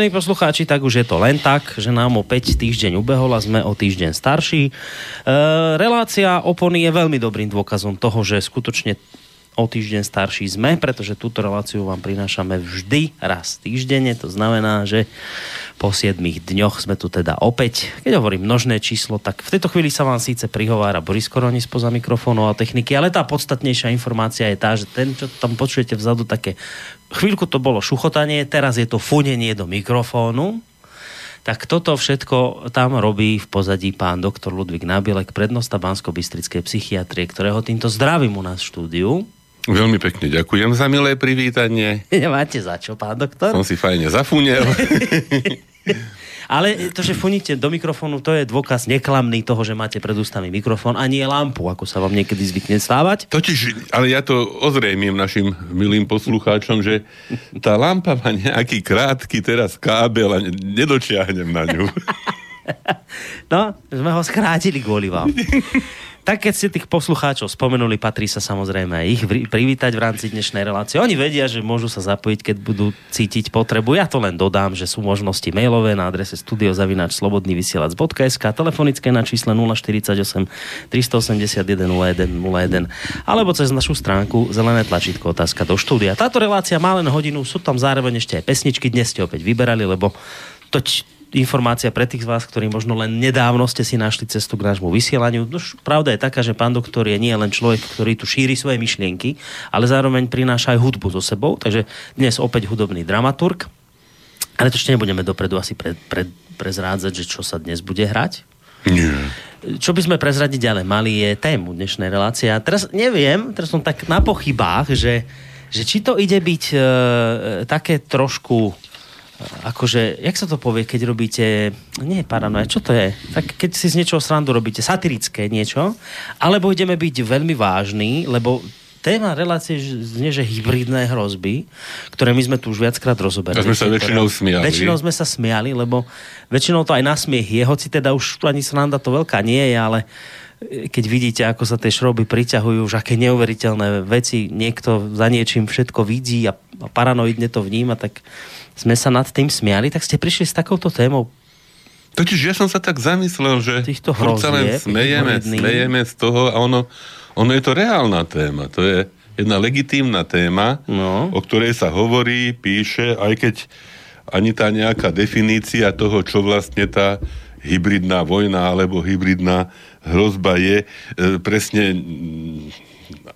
Vážení poslucháči, tak už je to len tak, že nám opäť týždeň ubehol a sme o týždeň starší. E, relácia opony je veľmi dobrým dôkazom toho, že skutočne o týždeň starší sme, pretože túto reláciu vám prinášame vždy raz týždenne. To znamená, že po 7 dňoch sme tu teda opäť. Keď hovorím množné číslo, tak v tejto chvíli sa vám síce prihovára Boris Koroni spoza mikrofónu a techniky, ale tá podstatnejšia informácia je tá, že ten, čo tam počujete vzadu, také chvíľku to bolo šuchotanie, teraz je to funenie do mikrofónu, tak toto všetko tam robí v pozadí pán doktor Ludvík Nabielek, prednosta Bansko-Bystrickej psychiatrie, ktorého týmto zdravím u nás v štúdiu. Veľmi pekne ďakujem za milé privítanie. Nemáte za čo, pán doktor? Som si fajne zafúnel. Ale to, že funíte do mikrofónu, to je dôkaz neklamný toho, že máte pred ústami mikrofón a nie lampu, ako sa vám niekedy zvykne stávať. Totiž, ale ja to ozrejmím našim milým poslucháčom, že tá lampa má nejaký krátky teraz kábel a nedočiahnem na ňu. No, sme ho skrátili kvôli vám. Tak keď ste tých poslucháčov spomenuli, patrí sa samozrejme aj ich privítať v rámci dnešnej relácie. Oni vedia, že môžu sa zapojiť, keď budú cítiť potrebu. Ja to len dodám, že sú možnosti mailové na adrese studiozavinačslobodnyvysielac.sk, telefonické na čísle 048 381 0101 alebo cez našu stránku zelené tlačítko otázka do štúdia. Táto relácia má len hodinu, sú tam zároveň ešte aj pesničky, dnes ste opäť vyberali, lebo to informácia pre tých z vás, ktorí možno len nedávno ste si našli cestu k nášmu vysielaniu. No, pravda je taká, že pán doktor je nie len človek, ktorý tu šíri svoje myšlienky, ale zároveň prináša aj hudbu so sebou. Takže dnes opäť hudobný dramaturg. Ale to ešte nebudeme dopredu asi pre, pre, prezrádzať, že čo sa dnes bude hrať. Nie. Čo by sme prezradiť ďalej mali je tému dnešnej relácie. A teraz neviem, teraz som tak na pochybách, že, že či to ide byť e, také trošku akože, jak sa to povie, keď robíte, nie paranoja, čo to je? Tak keď si z niečoho srandu robíte, satirické niečo, alebo ideme byť veľmi vážni, lebo téma relácie znie, že hybridné hrozby, ktoré my sme tu už viackrát rozoberali. A sme sa väčšinou smiali. Väčšinou sme sa smiali, lebo väčšinou to aj na smiech je, hoci teda už ani sranda to veľká nie je, ale keď vidíte, ako sa tie šroby priťahujú, už aké neuveriteľné veci, niekto za niečím všetko vidí a paranoidne to vníma, tak sme sa nad tým smiali, tak ste prišli s takouto témou. Totiž ja som sa tak zamyslel, že Týchto hrozieb, len smejeme, smejeme z toho a ono, ono je to reálna téma. To je jedna legitímna téma, no. o ktorej sa hovorí, píše, aj keď ani tá nejaká definícia toho, čo vlastne tá hybridná vojna alebo hybridná hrozba je, e, presne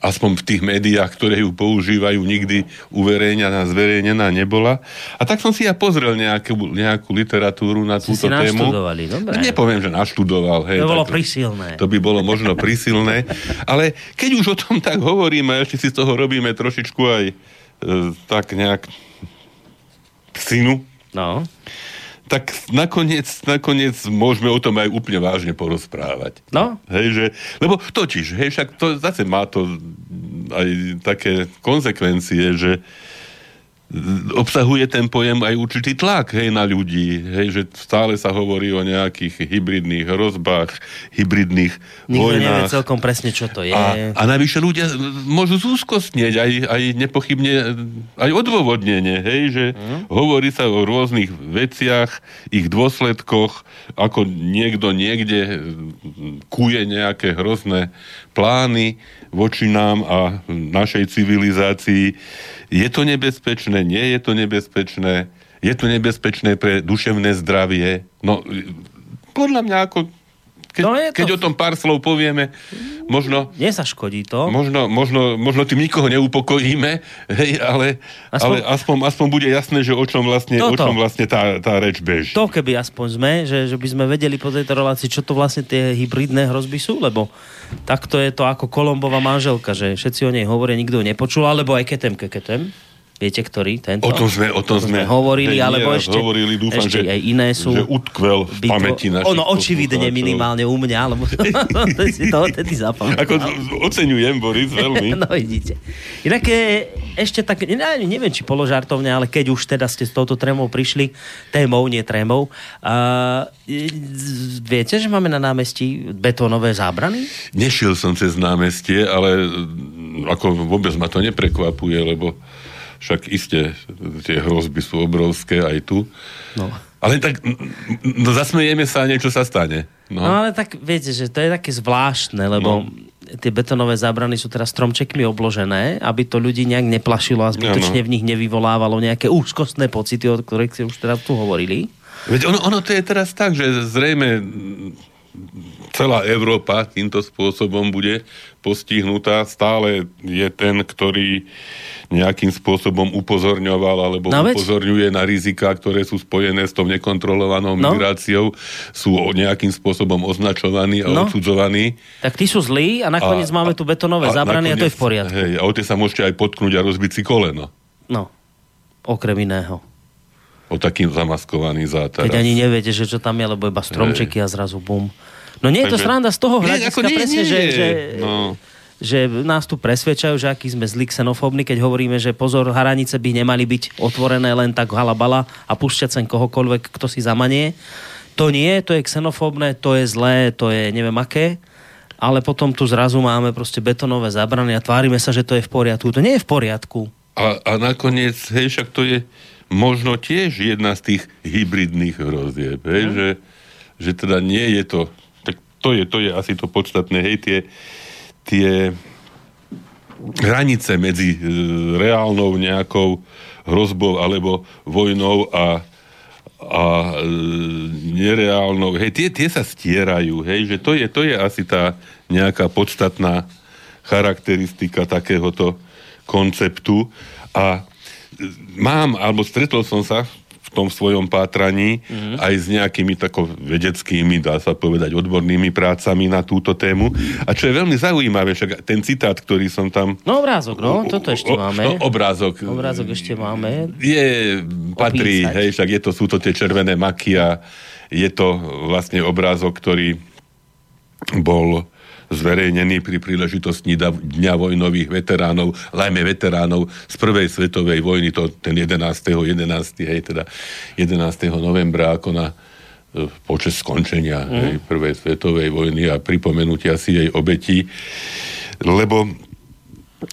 aspoň v tých médiách, ktoré ju používajú, nikdy uverejnená, zverejnená nebola. A tak som si ja pozrel nejakú, nejakú literatúru na si túto si tému. dobre. No, nepoviem, že naštudoval. Hej, to bolo tak, prísilné. To by bolo možno prísilné. Ale keď už o tom tak hovoríme, ešte si z toho robíme trošičku aj e, tak nejak synu. No tak nakoniec, nakoniec môžeme o tom aj úplne vážne porozprávať. No. Hej, že, lebo totiž, hej, však to zase má to aj také konsekvencie, že obsahuje ten pojem aj určitý tlak hej, na ľudí, hej, že stále sa hovorí o nejakých hybridných hrozbách, hybridných Nikto vojnách. nevie celkom presne, čo to je. A, a navyše ľudia môžu zúskostnieť aj, aj nepochybne, aj odôvodnenie, hej, že hmm. hovorí sa o rôznych veciach, ich dôsledkoch, ako niekto niekde kuje nejaké hrozné plány voči nám a našej civilizácii. Je to nebezpečné, nie je to nebezpečné, je to nebezpečné pre duševné zdravie. No, podľa mňa ako keď, no to... keď o tom pár slov povieme, možno... Nezaškodí to. Možno, možno, možno tým nikoho neupokojíme, hej, ale, aspoň, ale aspoň, aspoň bude jasné, že o čom vlastne, o čom vlastne tá, tá reč beží. To keby aspoň sme, že, že by sme vedeli po tejto relácii, čo to vlastne tie hybridné hrozby sú, lebo takto je to ako Kolombová manželka, že všetci o nej hovoria, nikto nepočul, alebo aj ketem keketem. Viete, ktorý? Tento? O tom sme, o tom sme, hovorili, alebo ešte, hovorili, dúfam, ešte že, aj iné sú. Že utkvel v bytvo, pamäti našich Ono očividne minimálne u mňa, lebo to si to odtedy zapamätal. Ako oceňujem, Boris, veľmi. no vidíte. Inak je, ešte tak, ne, neviem, či položartovne, ale keď už teda ste s touto trémou prišli, témou, nie trémou, uh, viete, že máme na námestí betónové zábrany? Nešiel som cez námestie, ale ako vôbec ma to neprekvapuje, lebo však iste tie hrozby sú obrovské aj tu. No. Ale tak, no zasmejeme sa a niečo sa stane. No. no ale tak viete, že to je také zvláštne, lebo no. tie betonové zábrany sú teraz stromčekmi obložené, aby to ľudí nejak neplašilo a zbytočne no. v nich nevyvolávalo nejaké úzkostné pocity, o ktorých ste už teraz tu hovorili. Veď ono, ono to je teraz tak, že zrejme celá Európa týmto spôsobom bude postihnutá. Stále je ten, ktorý nejakým spôsobom upozorňoval alebo no, upozorňuje na rizika, ktoré sú spojené s tou nekontrolovanou no. migráciou, sú nejakým spôsobom označovaní a no. odsudzovaní. Tak tí sú zlí a nakoniec a, máme tu betonové a, zábrany a, nakoniec, a to je v poriadku. Hej, a o tie sa môžete aj potknúť a rozbiť si koleno. No, okrem iného. O takým zamaskovaný zátar. Keď ani neviete, že čo tam je, lebo iba stromčeky a zrazu bum. No nie je to sranda z toho hľadiska, presne, nie, že, že, no. že nás tu presvedčajú, že aký sme zlí xenofóbni, keď hovoríme, že pozor, hranice by nemali byť otvorené len tak halabala a pušťať sem kohokoľvek, kto si zamanie. To nie, to je xenofóbne, to je zlé, to je neviem aké ale potom tu zrazu máme proste betonové zábrany a tvárime sa, že to je v poriadku. To nie je v poriadku. A, a nakoniec, hej, však to je možno tiež jedna z tých hybridných hrozieb, hej, mm. že, že teda nie je to to je, to je asi to podstatné, hej, tie, tie hranice medzi e, reálnou nejakou hrozbou alebo vojnou a, a e, nereálnou, hej, tie, tie sa stierajú, hej, že to je, to je asi tá nejaká podstatná charakteristika takéhoto konceptu. A e, mám, alebo stretol som sa tom svojom pátraní mm-hmm. aj s nejakými tako vedeckými, dá sa povedať, odbornými prácami na túto tému. A čo je veľmi zaujímavé, však ten citát, ktorý som tam... No obrázok, no, toto ešte máme. No, obrázok. Obrázok ešte máme. Je, patrí, Opísať. hej, však je to, sú to tie červené maky a je to vlastne obrázok, ktorý bol zverejnený pri príležitosti Dňa vojnových veteránov, lajme veteránov z prvej svetovej vojny, to ten 11. 11. hej, teda 11. novembra, ako na e, počas skončenia mm. hej, prvej svetovej vojny a pripomenutia si jej obetí, lebo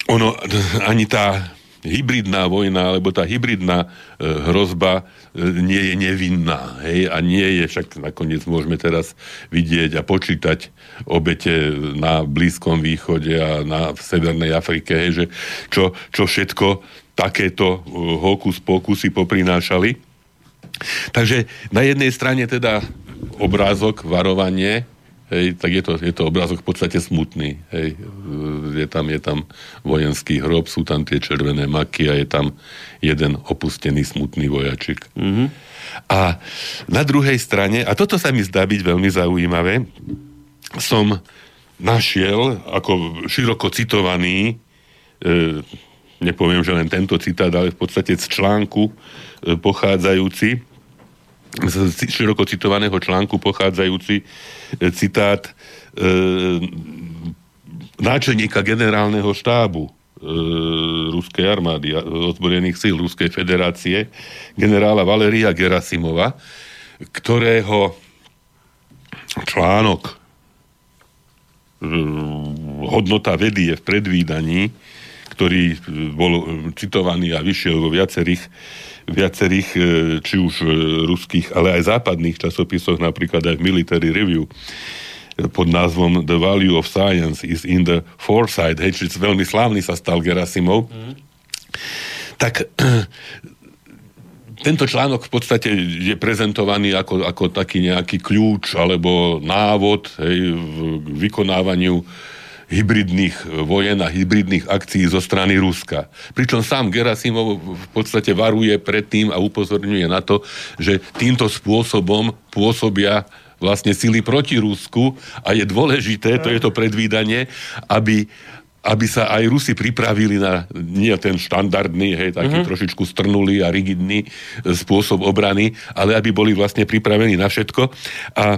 ono, ani tá hybridná vojna, alebo tá hybridná e, hrozba e, nie je nevinná. Hej? A nie je, však nakoniec môžeme teraz vidieť a počítať obete na Blízkom východe a na v Severnej Afrike, hej? že čo, čo všetko takéto e, hokus pokusy poprinášali. Takže na jednej strane teda obrázok, varovanie, hej, tak je to, je to obrázok v podstate smutný. Hej. Je, tam, je tam vojenský hrob, sú tam tie červené maky a je tam jeden opustený smutný vojačik. Mm-hmm. A na druhej strane, a toto sa mi zdá byť veľmi zaujímavé, som našiel ako široko citovaný, e, nepoviem, že len tento citát, ale v podstate z článku e, pochádzajúci, z široko citovaného článku pochádzajúci e, citát e, náčelníka generálneho štábu e, ruskej armády, ozbrojených síl Ruskej federácie, generála Valeria Gerasimova, ktorého článok e, hodnota vedy je v predvídaní, ktorý bol citovaný a vyšiel vo viacerých viacerých, e, či už e, ruských, ale aj západných časopisoch, napríklad aj v Military Review e, pod názvom The Value of Science is in the Foresight, hej, čiže veľmi slávny sa stal Gerasimov, mm. tak tento článok v podstate je prezentovaný ako, ako taký nejaký kľúč alebo návod hej, v vykonávaniu hybridných vojen a hybridných akcií zo strany Ruska. Pričom sám Gerasimov v podstate varuje pred tým a upozorňuje na to, že týmto spôsobom pôsobia vlastne sily proti Rusku a je dôležité, to je to predvídanie, aby, aby sa aj Rusi pripravili na nie ten štandardný, hej, taký mm-hmm. trošičku strnulý a rigidný spôsob obrany, ale aby boli vlastne pripravení na všetko. A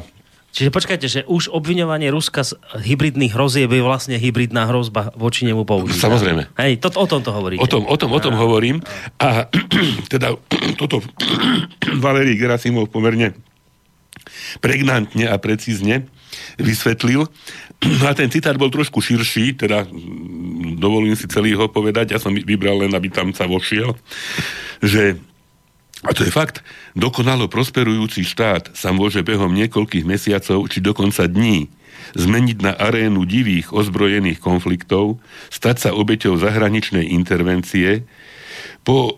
Čiže počkajte, že už obviňovanie Ruska z hybridných hrozieb je vlastne hybridná hrozba voči nemu použiť. Samozrejme. Hej, to, o tom to hovoríte. O tom, o tom, o tom hovorím. A teda toto Valerij Gerasimov pomerne pregnantne a precízne vysvetlil. A ten citát bol trošku širší, teda mm, dovolím si celý ho povedať, ja som vybral len, aby tam sa vošiel, že a to je fakt, dokonalo prosperujúci štát sa môže behom niekoľkých mesiacov či dokonca dní zmeniť na arénu divých ozbrojených konfliktov, stať sa obeťou zahraničnej intervencie, po,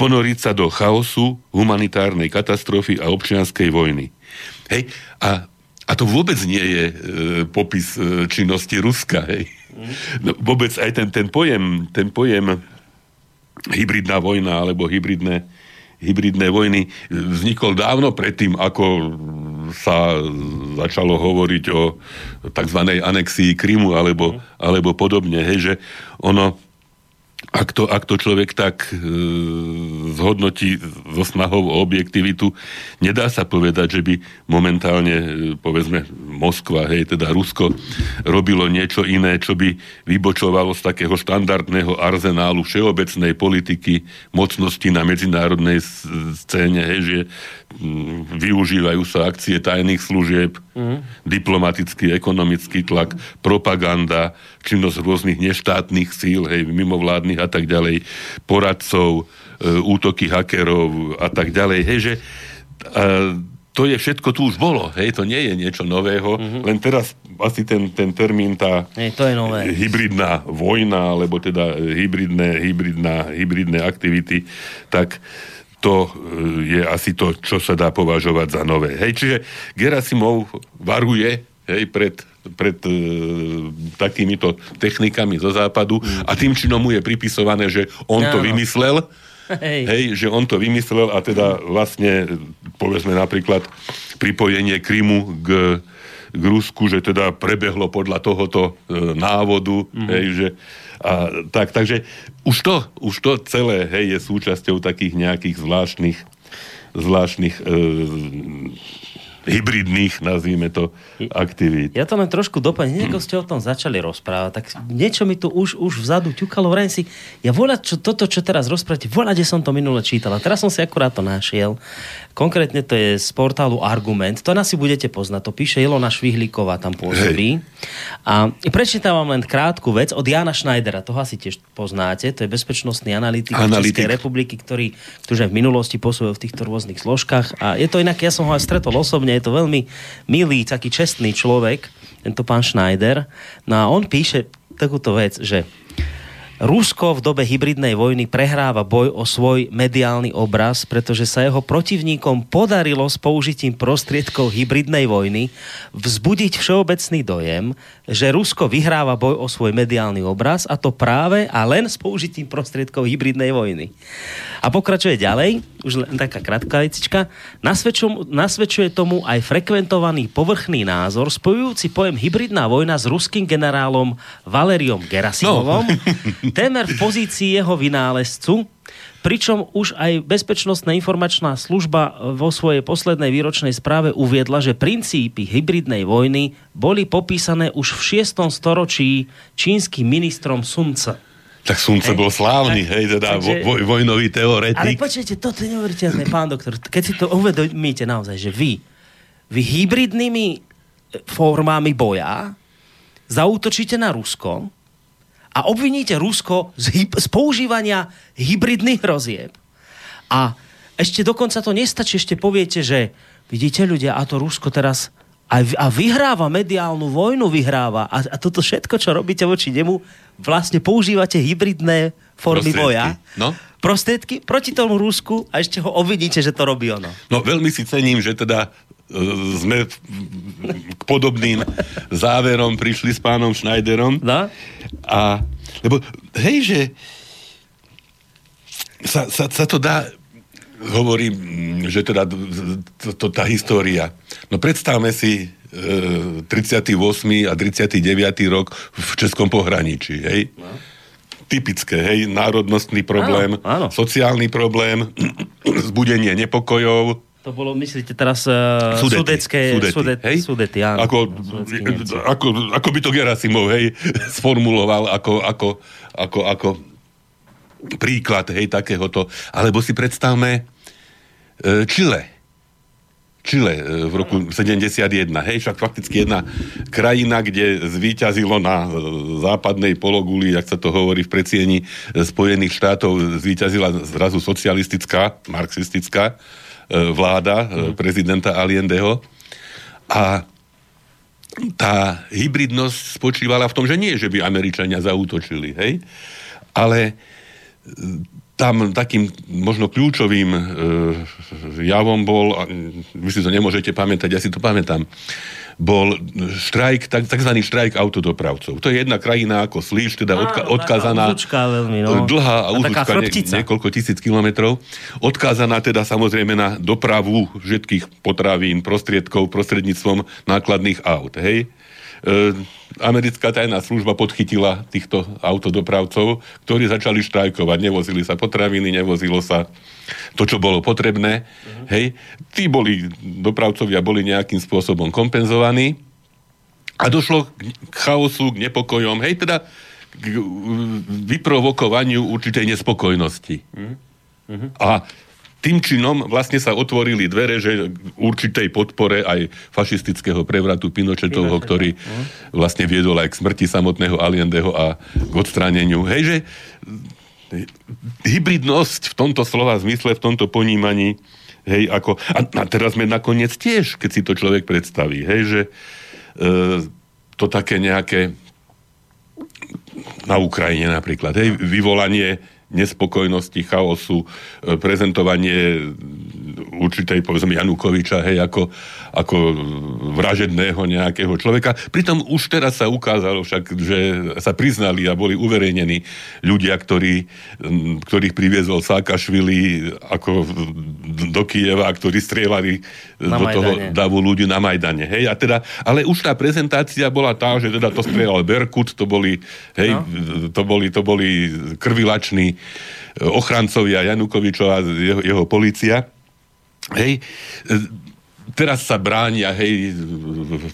ponoriť sa do chaosu, humanitárnej katastrofy a občianskej vojny. Hej? A, a to vôbec nie je e, popis e, činnosti Ruska. Hej? No, vôbec aj ten, ten pojem, ten pojem hybridná vojna alebo hybridné, hybridné vojny vznikol dávno predtým, ako sa začalo hovoriť o tzv. anexii Krymu alebo, alebo podobne. Hej, že ono ak to, ak to človek tak e, zhodnotí so snahou o objektivitu, nedá sa povedať, že by momentálne, e, povedzme, Moskva, hej, teda Rusko, robilo niečo iné, čo by vybočovalo z takého štandardného arzenálu všeobecnej politiky mocnosti na medzinárodnej scéne, hej, že mm, využívajú sa akcie tajných služieb, mm. diplomatický, ekonomický tlak, propaganda, činnosť rôznych neštátnych síl, hej, mimovládnych a tak ďalej, poradcov, e, útoky hakerov a tak ďalej. Hej, že a, to je všetko tu už bolo, hej, to nie je niečo nového, mm-hmm. len teraz asi ten, ten termín, tá Hej, to je nové. hybridná vojna, alebo teda hybridné, hybridná, hybridné aktivity, tak to e, je asi to, čo sa dá považovať za nové. Hej, čiže Gerasimov varuje hej, pred, pred e, takýmito technikami zo západu a tým činom mu je pripisované, že on to vymyslel, Hej. Hej, že on to vymyslel a teda vlastne, povedzme napríklad, pripojenie Krymu k, k Rusku, že teda prebehlo podľa tohoto e, návodu, mm-hmm. hej, že a, tak, takže už to, už to celé, hej, je súčasťou takých nejakých zvláštnych zvláštnych e, hybridných, nazvíme to, aktivít. Ja to len trošku doplním. Ako ste o tom začali rozprávať, tak niečo mi tu už, už vzadu ťukalo. Vrajím si, ja voľať, čo, toto, čo teraz rozprávate, voľať, že som to minule čítal. A teraz som si akurát to našiel. Konkrétne to je z portálu Argument. To asi budete poznať. To píše Ilona Švihlíková, tam pôsobí. Hej. A prečítam vám len krátku vec od Jana Schneidera. Toho asi tiež poznáte. To je bezpečnostný analytik, analytik. Českej republiky, ktorý, ktorý v minulosti pôsobil v týchto rôznych zložkách. A je to inak, ja som ho aj stretol osobne, je to veľmi milý, taký čestný človek, tento pán Schneider. No a on píše takúto vec, že Rusko v dobe hybridnej vojny prehráva boj o svoj mediálny obraz, pretože sa jeho protivníkom podarilo s použitím prostriedkov hybridnej vojny vzbudiť všeobecný dojem, že Rusko vyhráva boj o svoj mediálny obraz a to práve a len s použitím prostriedkov hybridnej vojny. A pokračuje ďalej, už len taká krátka vecička, nasvedčuje tomu aj frekventovaný povrchný názor spojujúci pojem hybridná vojna s ruským generálom Valeriom Gerasimovom, no. témer v pozícii jeho vynálezcu, pričom už aj Bezpečnostná informačná služba vo svojej poslednej výročnej správe uviedla, že princípy hybridnej vojny boli popísané už v 6. storočí čínskym ministrom Sun Tse. Tak Sun Tse bol slávny, hej, teda takže, voj, vojnový teoretik. Ale počujete, toto je neuveriteľné, pán doktor. Keď si to uvedomíte naozaj, že vy, vy hybridnými formami boja zautočíte na Rusko, a obviníte Rusko z, z používania hybridných hrozieb. A ešte dokonca to nestačí, ešte poviete, že vidíte ľudia, a to Rusko teraz a, a vyhráva mediálnu vojnu, vyhráva. A, a toto všetko, čo robíte voči nemu, vlastne používate hybridné formy Prostriedky. boja. No? Prostriedky proti tomu Rusku a ešte ho obvidíte, že to robí ono. No veľmi si cením, že teda e, sme k podobným záverom prišli s pánom Schneiderom. No? A, lebo, hej, že sa, sa, sa to dá hovorím, že teda to, to, tá história. No predstavme si 38. a 39. rok v Českom pohraničí, hej? No. Typické, hej? Národnostný problém, áno, áno. sociálny problém, zbudenie nepokojov, to bolo, myslíte teraz uh, sudety, sudecké, sudety, sudet, hej? sudety, áno. Ako, ako, ako by to Gerasimov, hej, sformuloval ako, ako, ako, ako príklad, hej, takéhoto. Alebo si predstavme uh, Chile. Čile e, v roku 71. Hej, však fakticky jedna krajina, kde zvíťazilo na e, západnej pologuli, jak sa to hovorí v predsieni Spojených štátov, zvíťazila zrazu socialistická, marxistická vláda prezidenta Allendeho. A tá hybridnosť spočívala v tom, že nie, že by Američania zautočili, hej, ale tam takým možno kľúčovým e, javom bol, vy si to nemôžete pamätať, ja si to pamätám, bol štrajk, tak, takzvaný štrajk autodopravcov. To je jedna krajina ako Slíž, teda odka, odkázaná, veľmi, no. dlhá a úzučka, ne, niekoľko tisíc kilometrov, odkázaná teda samozrejme na dopravu všetkých potravín, prostriedkov prostredníctvom nákladných aut. Hej? E, americká tajná služba podchytila týchto autodopravcov, ktorí začali štrajkovať. Nevozili sa potraviny, nevozilo sa to, čo bolo potrebné. Uh-huh. Hej. Tí boli, dopravcovia boli nejakým spôsobom kompenzovaní a došlo k chaosu, k nepokojom, hej, teda k vyprovokovaniu určitej nespokojnosti. Uh-huh. A tým činom vlastne sa otvorili dvere, že určitej podpore aj fašistického prevratu Pinochetovho, ktorý vlastne viedol aj k smrti samotného Allendeho a k odstráneniu. Hej, že hybridnosť v tomto slova zmysle, v tomto ponímaní, hej, ako, a, a teraz sme nakoniec tiež, keď si to človek predstaví, hej, že e, to také nejaké na Ukrajine napríklad, hej, vyvolanie nespokojnosti, chaosu, e, prezentovanie určitej, povedzme, Janukoviča, hej, ako, ako vražedného nejakého človeka. Pritom už teraz sa ukázalo však, že sa priznali a boli uverejnení ľudia, ktorí, ktorých priviezol Sákašvili ako do Kieva, ktorí strieľali na do Majdane. toho davu ľudí na Majdane. Hej, a teda, ale už tá prezentácia bola tá, že teda to strieľal Berkut, to boli, hej, no. to boli, to boli krvilační ochrancovia Janukovičova, jeho, jeho policia. Hej, teraz sa bránia, hej,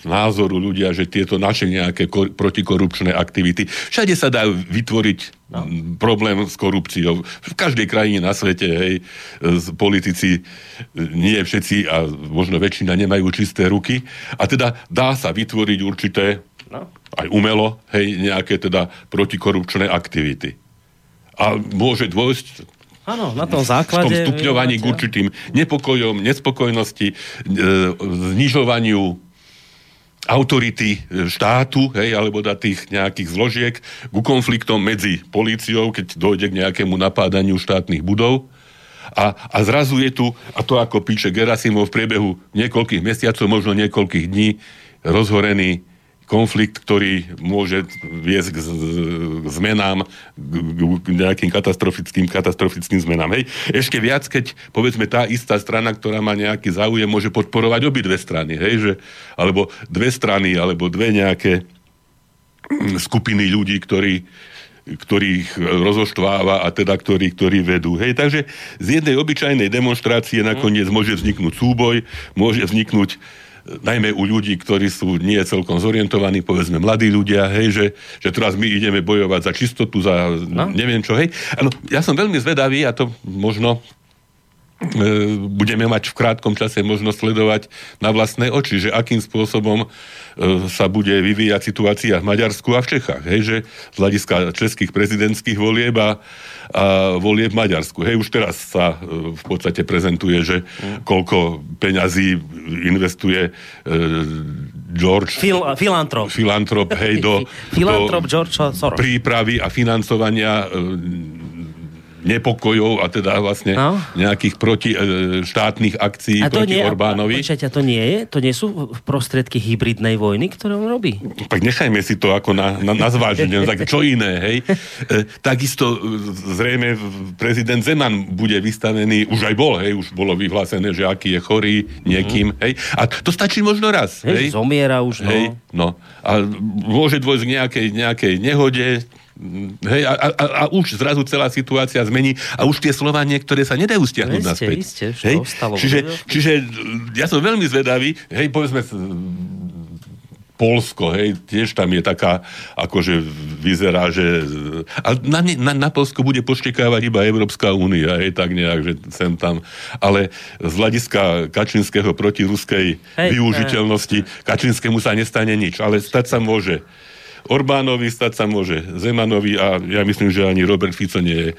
názoru ľudia, že tieto naše nejaké kor- protikorupčné aktivity, všade sa dá vytvoriť no. problém s korupciou. V každej krajine na svete, hej, politici, nie všetci a možno väčšina nemajú čisté ruky. A teda dá sa vytvoriť určité, no. aj umelo, hej, nejaké teda protikorupčné aktivity. A môže dôjsť Áno, na tom základe... V tom stupňovaní k určitým nepokojom, nespokojnosti, e, znižovaniu autority štátu, hej, alebo da tých nejakých zložiek, ku konfliktom medzi políciou, keď dojde k nejakému napádaniu štátnych budov. A, a zrazu je tu, a to ako píše Gerasimov v priebehu niekoľkých mesiacov, možno niekoľkých dní, rozhorený konflikt, ktorý môže viesť k, zmenám, k nejakým katastrofickým, katastrofickým zmenám. Hej. Ešte viac, keď povedzme tá istá strana, ktorá má nejaký záujem, môže podporovať obidve strany. Hej, že, alebo dve strany, alebo dve nejaké mm, skupiny ľudí, ktorí, ktorých rozoštváva a teda ktorí, ktorí vedú. Hej, takže z jednej obyčajnej demonstrácie nakoniec môže vzniknúť súboj, môže vzniknúť najmä u ľudí, ktorí sú nie celkom zorientovaní, povedzme mladí ľudia, hej, že, že teraz my ideme bojovať za čistotu, za no. neviem čo, hej. Ano, ja som veľmi zvedavý a to možno budeme mať v krátkom čase možnosť sledovať na vlastné oči, že akým spôsobom e, sa bude vyvíjať situácia v Maďarsku a v Čechách. Hej, že z hľadiska českých prezidentských volieb a, a volie v Maďarsku. Hej, už teraz sa e, v podstate prezentuje, že koľko peňazí investuje e, George... Fil, filantrop. Filantrop, hej, do, filantrop do George Soros. prípravy a financovania e, nepokojov a teda vlastne no. nejakých proti e, štátnych akcií a to proti nie, Orbánovi. Počkajte, a to nie je? To nie sú prostriedky hybridnej vojny, ktoré on robí? Tak nechajme si to ako na, na, na zváženie, tak čo iné, hej? E, takisto e, zrejme prezident Zeman bude vystavený, už aj bol, hej, už bolo vyhlásené, že aký je chorý niekým, mm. hej? A to stačí možno raz, hej? hej? Zomiera už, no. Hej, no. A môže dôjsť k nejakej, nejakej nehode, Hej, a, a, a už zrazu celá situácia zmení a už tie slova niektoré sa nedajú stiahnuť no, naspäť. Isté, hej? Stalo čiže, čiže ja som veľmi zvedavý, hej, povedzme Polsko, hej, tiež tam je taká, akože vyzerá, že... A na, na, na Polsko bude poštekávať iba Európska únia, hej, tak nejak, že sem tam. Ale z hľadiska Kačinského protiruskej hej, využiteľnosti, hej. Kačinskému sa nestane nič, ale stať sa môže. Orbánovi stať sa môže Zemanovi a ja myslím, že ani Robert Fico nie je,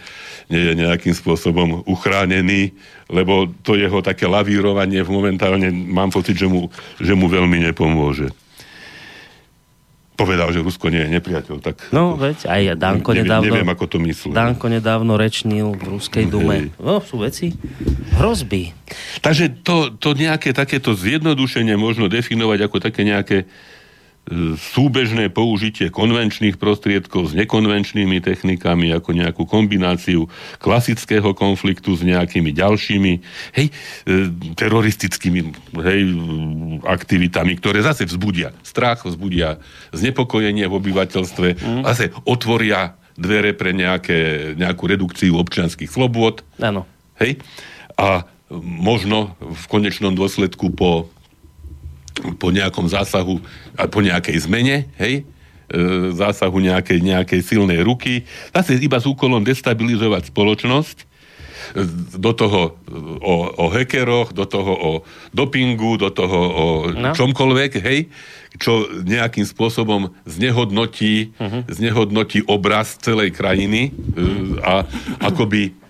nie je nejakým spôsobom uchránený, lebo to jeho také lavírovanie momentálne mám pocit, že mu, že mu veľmi nepomôže povedal, že Rusko nie je nepriateľ. Tak no, veď aj Danko neviem, nedávno... Neviem, ako to myslel. Danko nedávno rečnil v Ruskej dume. No, sú veci hrozby. Takže to, to nejaké takéto zjednodušenie možno definovať ako také nejaké súbežné použitie konvenčných prostriedkov s nekonvenčnými technikami, ako nejakú kombináciu klasického konfliktu s nejakými ďalšími, hej, e, teroristickými hej, aktivitami, ktoré zase vzbudia strach, vzbudia znepokojenie v obyvateľstve, mm. zase otvoria dvere pre nejaké, nejakú redukciu občianských slobôd. Áno. Hej? A možno v konečnom dôsledku po po nejakom zásahu, po nejakej zmene, hej, e, zásahu nejakej, nejakej silnej ruky, zase iba s úkolom destabilizovať spoločnosť, e, do toho o, o hackeroch, do toho o dopingu, do toho o no. čomkoľvek, hej, čo nejakým spôsobom znehodnotí, uh-huh. znehodnotí obraz celej krajiny uh, a akoby E,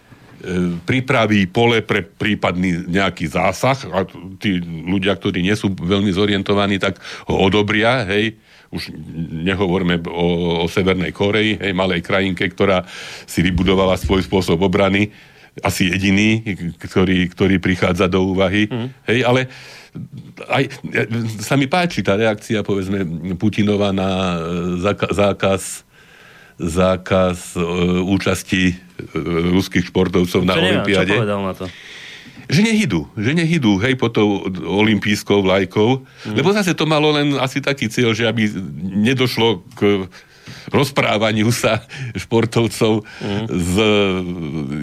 pripraví pole pre prípadný nejaký zásah a tí ľudia, ktorí nie sú veľmi zorientovaní, tak ho odobria, hej, už nehovoríme o, o Severnej Koreji, hej, malej krajinke, ktorá si vybudovala svoj spôsob obrany, asi jediný, ktorý, ktorý prichádza do úvahy, mm. hej, ale aj, sa mi páči tá reakcia, povedzme, Putinova na zákaz zákaz e, účasti e, ruských športovcov na Olympiade. Čo povedal na to? Že nehydú, že nehydú, hej, pod tou olimpijskou vlajkou, mm. lebo zase to malo len asi taký cieľ, že aby nedošlo k rozprávaniu sa športovcov mm. z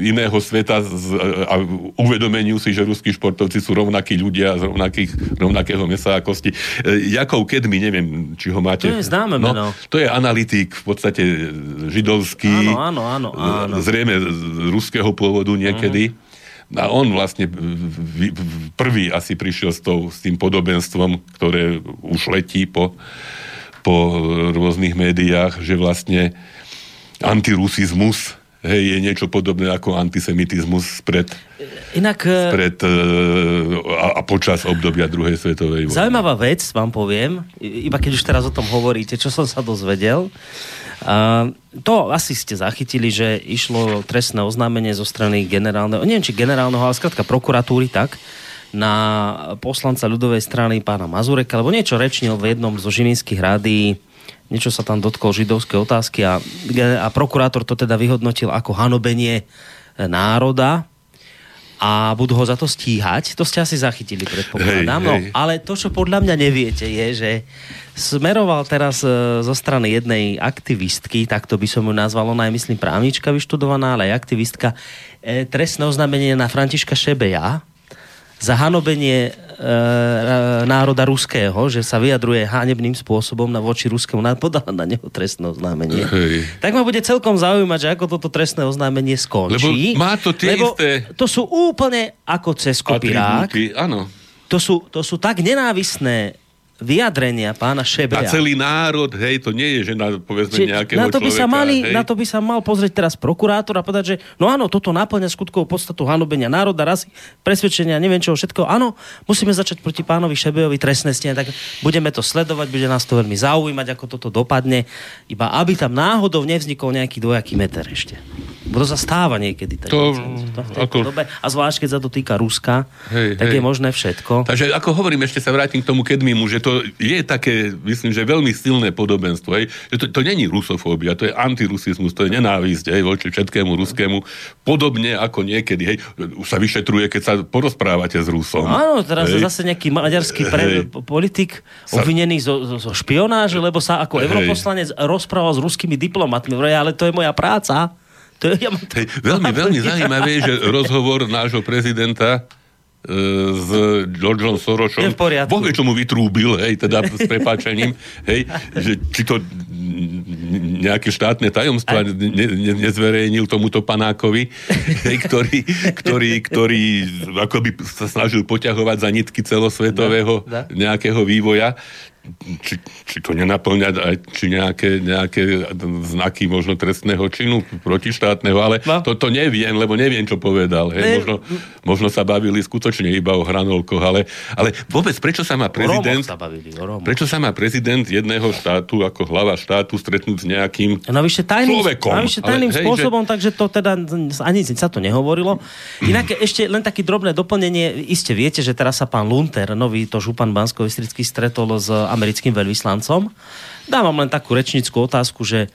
iného sveta z, a uvedomeniu si, že ruskí športovci sú rovnakí ľudia z rovnakých, rovnakého mesa a kosti. E, Jakov Kedmi, neviem, či ho máte. To je známe no, meno. To je analytik v podstate židovský. Áno, áno, áno. áno. Zrejme z ruského pôvodu niekedy. Mm. A on vlastne prvý asi prišiel s, tou, s tým podobenstvom, ktoré už letí po po rôznych médiách, že vlastne antirusizmus hej, je niečo podobné ako antisemitizmus pred, Inak, e, pred e, a, a počas obdobia druhej svetovej vojny. Zaujímavá vec, vám poviem, iba keď už teraz o tom hovoríte, čo som sa dozvedel. A to asi ste zachytili, že išlo trestné oznámenie zo strany generálneho, neviem či generálneho, ale skrátka prokuratúry tak, na poslanca ľudovej strany pána Mazureka, lebo niečo rečnil v jednom zo žilinských rádií, niečo sa tam dotkol židovské otázky a, a prokurátor to teda vyhodnotil ako hanobenie národa a budú ho za to stíhať. To ste asi zachytili, predpokladám. No, ale to, čo podľa mňa neviete, je, že smeroval teraz e, zo strany jednej aktivistky, tak to by som ju nazval, ona je, myslím, právnička vyštudovaná, ale aj aktivistka, e, trestné oznámenie na Františka Šebeja, za hanobenie e, národa ruského, že sa vyjadruje hanebným spôsobom na voči ruskému národu, podala na neho trestné oznámenie. Hej. Tak ma bude celkom zaujímať, že ako toto trestné oznámenie skončí. Lebo má to tie lebo isté... to sú úplne ako cez kopirák. To sú, to sú tak nenávisné vyjadrenia pána Šebria. Na celý národ, hej, to nie je, že na, povedzme, Či, nejakého na to by človeka, sa mali, hej. Na to by sa mal pozrieť teraz prokurátor a povedať, že no áno, toto naplňa skutkovú podstatu hanobenia národa, rasy, presvedčenia, neviem čoho všetko. Áno, musíme začať proti pánovi Šebejovi trestné stene, tak budeme to sledovať, bude nás to veľmi zaujímať, ako toto dopadne, iba aby tam náhodou nevznikol nejaký dvojaký meter ešte. To sa stáva niekedy. Tak to, to v ako... dobe. A zvlášť, keď sa to týka Ruska, hej, tak hej. je možné všetko. Takže ako hovorím, ešte sa vrátim k tomu Kedmimu, že to je také, myslím, že veľmi silné podobenstvo. Hej. Že to, to není rusofóbia, to je antirusizmus, to je nenávisť hej, voči všetkému ruskému. Podobne ako niekedy, hej, už sa vyšetruje, keď sa porozprávate s Rusom. Áno, teraz hej. zase nejaký maďarský pre, politik sa... obvinený zo, zo, zo špionáže, lebo sa ako hej. europoslanec rozprával s ruskými diplomatmi. Ale to je moja práca. To je, ja to... Hej, veľmi, veľmi zaujímavé, že rozhovor nášho prezidenta s Georgeom Sorosom. Je v poriadku. Boh vie, čo mu vytrúbil, hej, teda s prepáčením, hej, že či to nejaké štátne tajomstva ne, ne, nezverejnil tomuto panákovi, hej, ktorý, ktorý, ktorý akoby sa snažil poťahovať za nitky celosvetového nejakého vývoja či, či to nenaplňať aj či nejaké, nejaké znaky možno trestného činu protištátneho, ale No. no. to, to neviem, lebo neviem, čo povedal. Hej. Ne- Možno, možno sa bavili skutočne iba o hranolkoch, ale, ale vôbec prečo sa má prezident... sa bavili. Prečo sa má prezident jedného štátu ako hlava štátu stretnúť s nejakým Navyše tajným, človekom? navyše Ale tajným hej, spôsobom, takže to teda ani sa to nehovorilo. Inak ešte len také drobné doplnenie. Iste viete, že teraz sa pán Lunter, nový to župan bansko stretol s americkým veľvyslancom. Dávam len takú rečnickú otázku, že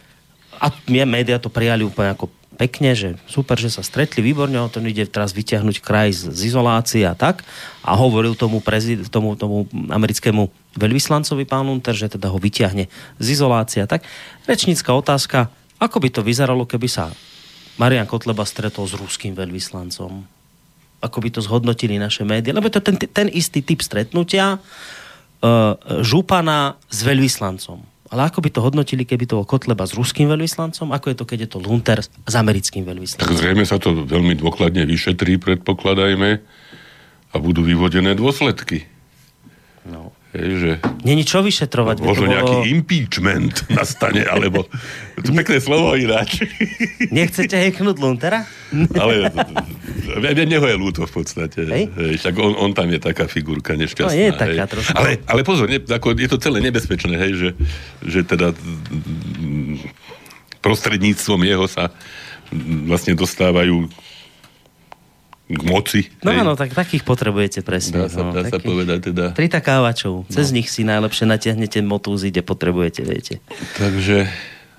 a médiá to prijali úplne ako pekne, že super, že sa stretli, výborne, on to ide teraz vyťahnuť kraj z, z izolácie a tak. A hovoril tomu, prezid, tomu, tomu americkému veľvyslancovi pán Lunter, že teda ho vyťahne z izolácie a tak. Rečnícka otázka, ako by to vyzeralo, keby sa Marian Kotleba stretol s ruským veľvyslancom? Ako by to zhodnotili naše médiá? Lebo to ten, ten istý typ stretnutia župana s veľvyslancom. Ale ako by to hodnotili, keby to bol Kotleba s ruským veľvyslancom? Ako je to, keď je to Lunter s americkým Tak veľvyslancom? zrejme sa to veľmi dôkladne vyšetrí, predpokladajme, a budú vyvodené dôsledky. No. Hej, že Není čo vyšetrovať. veď možno bolo- nejaký impeachment nastane, alebo... To je pekné slovo ináč. Nechcete heknúť Luntera? Ale mne neho je ľúto v podstate. Hej? Hej, však on, on tam je taká figurka nešťastná. No, je taká trošku. Ale, ale pozor, ne, ako, je to celé nebezpečné, hej, že, že teda prostredníctvom jeho sa vlastne dostávajú k moci. No hej. áno, tak takých potrebujete presne. Dá sa, no, dá sa povedať teda. Tri takávačov. Cez nich si najlepšie natiahnete motúzy, kde potrebujete, viete. Takže,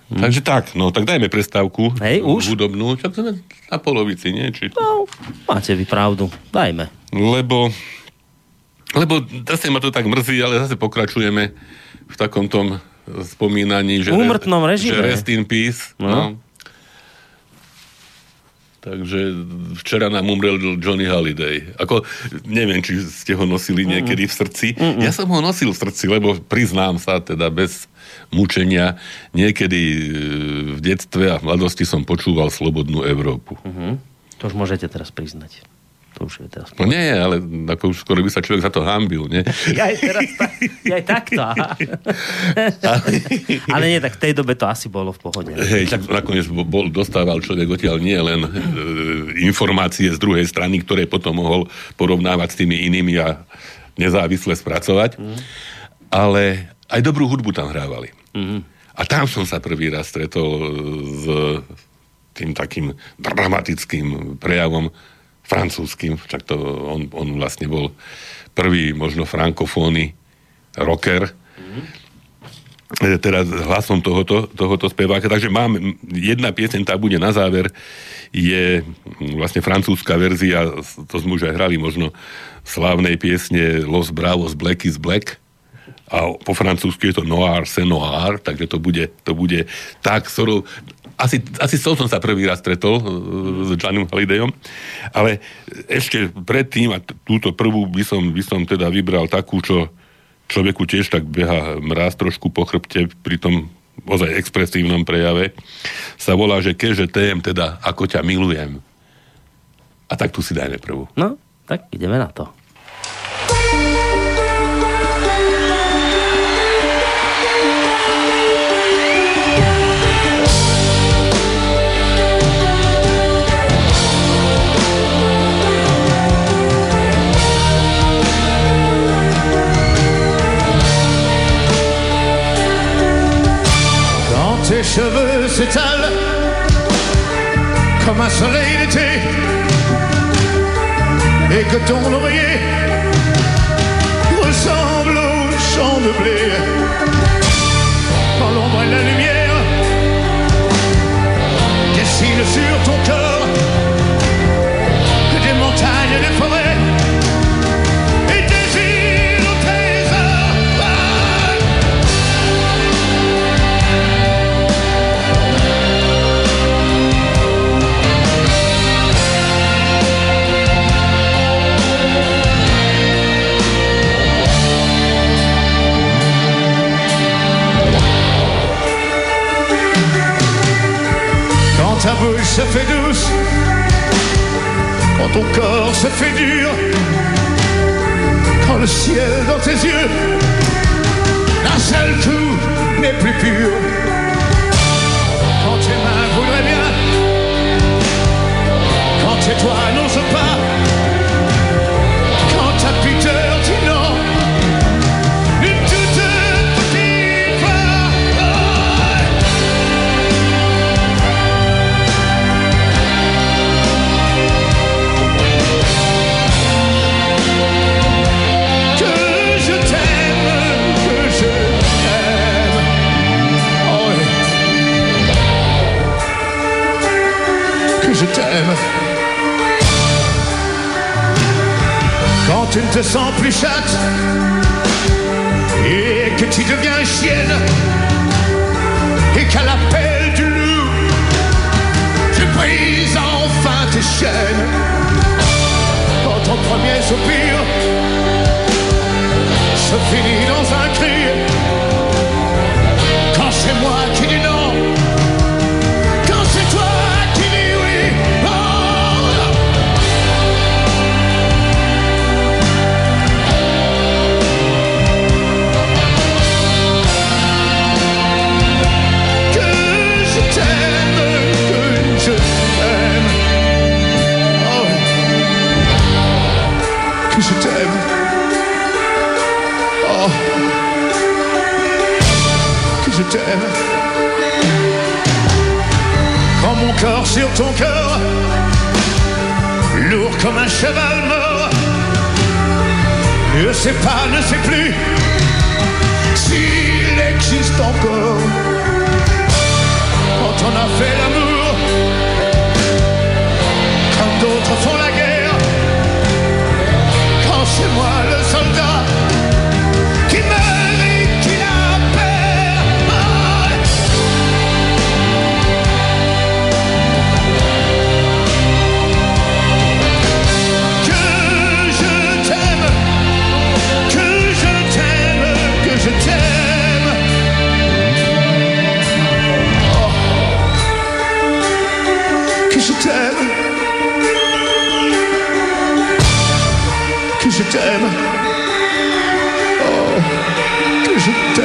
takže tak, no tak dajme prestávku. Hej, už? Hudobnú, sme na polovici, nie? Či... No, máte vy pravdu. Dajme. Lebo, lebo zase ma to tak mrzí, ale zase pokračujeme v takom tom spomínaní, že, Úmrtnom režime. že rest in peace. No. No. Takže včera nám umrel Johnny Holiday. Ako, neviem, či ste ho nosili niekedy v srdci. Ja som ho nosil v srdci, lebo priznám sa teda bez mučenia. Niekedy e, v detstve a v mladosti som počúval Slobodnú Európu. Mhm. To už môžete teraz priznať. To už je teraz. No nie, ale ako už skoro by sa človek za to hambil, nie? Ja aj teraz tak, ja aj takto. aha. Ale nie, tak v tej dobe to asi bolo v pohode. Hej, tak nakoniec bol, dostával človek odtiaľ nie len e, informácie z druhej strany, ktoré potom mohol porovnávať s tými inými a nezávisle spracovať, mm. ale aj dobrú hudbu tam hrávali. Mm. A tam som sa prvý raz stretol e, s tým takým dramatickým prejavom francúzským, však to on, on vlastne bol prvý možno frankofónny rocker, e, teda hlasom tohoto, tohoto speváka. Takže mám jedna pieseň, tá bude na záver, je mm, vlastne francúzska verzia, to sme už aj hrali možno, slávnej piesne Los Bravos Black is Black. A po francúzsky je to Noir, c'est Noir, takže to bude, to bude tak, s ktorou asi, asi s som sa prvý raz stretol e, s Johnnym Holidayom, ale ešte predtým, a túto prvú by som, by som teda vybral takú, čo človeku tiež tak beha mráz trošku po chrbte pri tom ozaj expresívnom prejave, sa volá, že keže tém, teda ako ťa milujem. A tak tu si dajme prvú. No, tak ideme na to. Tes cheveux s'étalent comme un soleil d'été et que ton oreiller ressemble au champ de blé. Quand l'ombre et la lumière dessinent sur ton ta bouche se fait douce, quand ton corps se fait dur, quand le ciel dans tes yeux, d'un seul coup n'est plus pur. Quand tu ne te sens plus chatte et que tu deviens chienne et qu'à l'appel du loup, tu brises enfin tes chaînes. Quand ton premier soupir se finit dans un cri. T'aime. Quand mon corps sur ton cœur, lourd comme un cheval mort, ne sais pas, ne sais plus s'il existe encore. Quand on a fait l'amour, quand d'autres font la guerre, quand c'est moi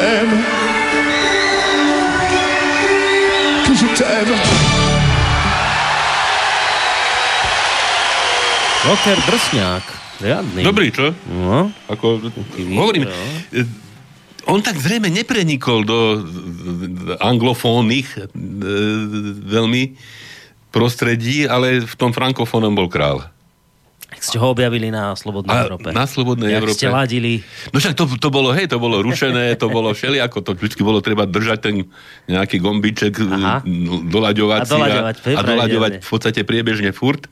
t'aime. Que je t'aime. Rocker Drsňák. Riadný. Dobrý, čo? No. Ako, hovorím, no. e, on tak zrejme neprenikol do e, anglofónnych e, veľmi prostredí, ale v tom frankofónom bol král. Tak ste ho objavili na Slobodnej A Európe. na Slobodnej Jak Európe. ste ladili. No však to, to bolo, hej, to bolo rušené, to bolo všelijako, to vždy bolo treba držať ten nejaký gombiček, Aha. e, doľaďovať A si doľaďovať, a, a v podstate priebežne furt.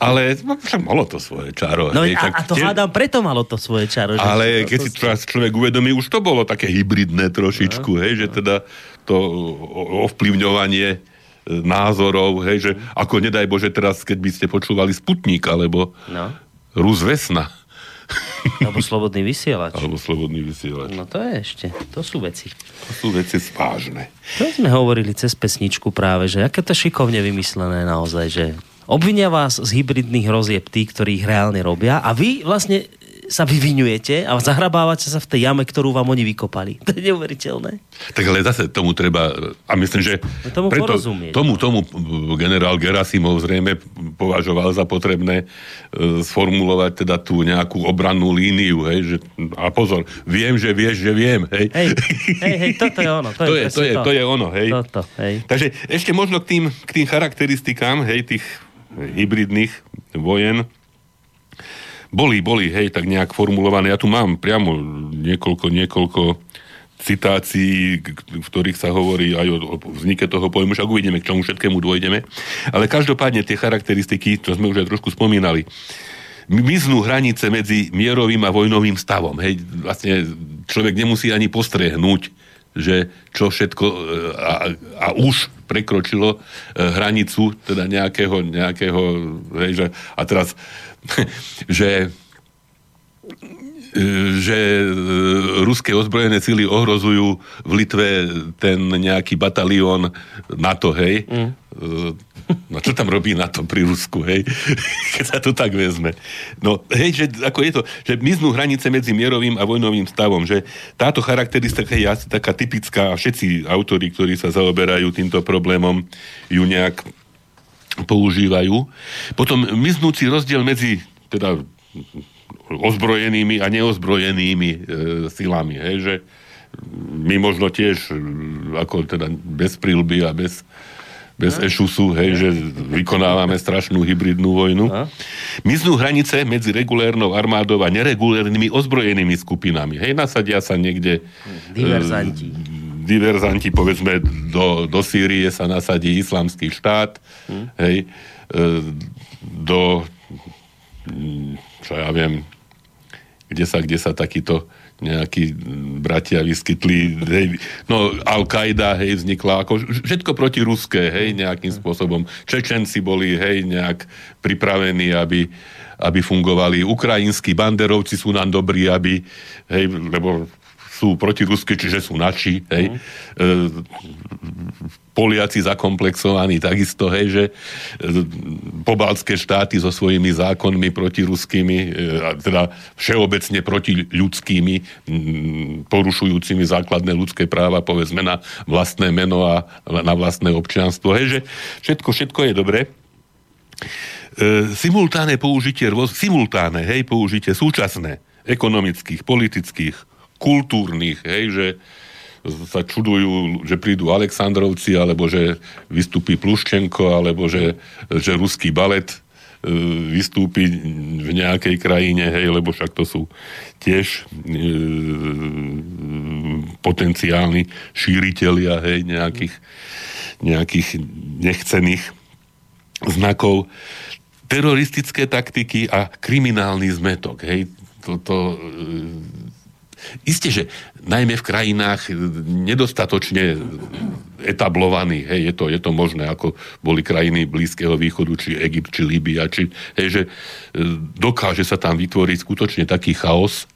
Ale no, však malo to svoje čaro. No hej, a, a to tie- hádam, preto malo to svoje čaro. že- Ale to- keď to- si teraz človek uvedomí, už to bolo také hybridné trošičku, hej, že teda to ovplyvňovanie názorov, hej, že ako nedaj Bože teraz, keď by ste počúvali Sputnik, alebo No, Rus Vesna, alebo Slobodný vysielač. alebo Slobodný vysielač. No to je ešte, to sú veci. To sú veci vážne. To sme hovorili cez pesničku práve, že aké to šikovne vymyslené naozaj, že obvinia vás z hybridných rozieb tí, ktorí ich reálne robia a vy vlastne sa vyvinujete a zahrabávate sa v tej jame, ktorú vám oni vykopali. To je neuveriteľné. Tak ale zase tomu treba, a myslím, že No tomu porozumieť, tomu, tomu generál Gerasimov zrejme považoval za potrebné e, sformulovať teda tú nejakú obrannú líniu, hej, že, a pozor, viem, že vieš, že viem, hej. Hej, hej, hej, toto je ono. To, to, je, je, to, je, to je ono, hej. Toto, hej. Takže ešte možno k tým, k tým charakteristikám, hej, tých hybridných vojen. Boli, boli, hej, tak nejak formulované. Ja tu mám priamo niekoľko, niekoľko citácií, v ktorých sa hovorí aj o, o toho pojmu, však uvidíme, k čomu všetkému dôjdeme. Ale každopádne tie charakteristiky, čo sme už aj trošku spomínali, miznú hranice medzi mierovým a vojnovým stavom. Hej, vlastne človek nemusí ani postrehnúť, že čo všetko e, a, a už prekročilo e, hranicu teda nejakého, nejakého hej, že, a teraz, že e, že e, ruské ozbrojené sily ohrozujú v Litve ten nejaký batalión NATO, hej? Mm. e, no čo tam robí NATO pri Rusku, hej? Keď sa to tak vezme. No, hej, že ako je to, že miznú hranice medzi mierovým a vojnovým stavom, že táto charakteristika je asi taká typická a všetci autori, ktorí sa zaoberajú týmto problémom, ju nejak používajú. Potom miznúci rozdiel medzi teda ozbrojenými a neozbrojenými e, silami, hej, že my možno tiež, ako teda bez prílby a bez, bez no. ešusu, hej, že vykonávame strašnú hybridnú vojnu. No. Miznú hranice medzi regulérnou armádou a neregulérnymi ozbrojenými skupinami. Hej, nasadia sa niekde... Diverzanti. E, diverzanti, povedzme, do, do Sýrie sa nasadí islamský štát, hm. hej, e, do čo ja viem, kde sa, kde sa takýto nejakí bratia vyskytli, hej, no Al-Qaida, hej, vznikla ako všetko proti ruské, hej, nejakým spôsobom. Čečenci boli, hej, nejak pripravení, aby, aby fungovali. Ukrajinskí banderovci sú nám dobrí, aby, hej, lebo sú protiruské, čiže sú naši, hej. Mm. Poliaci zakomplexovaní takisto, hej, že e, pobaltské štáty so svojimi zákonmi protiruskými, e, teda všeobecne protiľudskými, porušujúcimi základné ľudské práva, povedzme na vlastné meno a na vlastné občianstvo, hej, že všetko, všetko je dobré. E, simultáne použitie, simultáne, hej, použitie súčasné ekonomických, politických, kultúrnych, hej, že sa čudujú, že prídu Aleksandrovci, alebo že vystúpi Pluščenko, alebo že, že ruský balet e, vystúpi v nejakej krajine, hej, lebo však to sú tiež e, potenciálni šíritelia, hej, nejakých, nejakých nechcených znakov. Teroristické taktiky a kriminálny zmetok, hej, toto Isté, že najmä v krajinách nedostatočne etablovaných, hej, je to, je to možné, ako boli krajiny Blízkeho východu, či Egypt, či Líbia, či, hej, že e, dokáže sa tam vytvoriť skutočne taký chaos,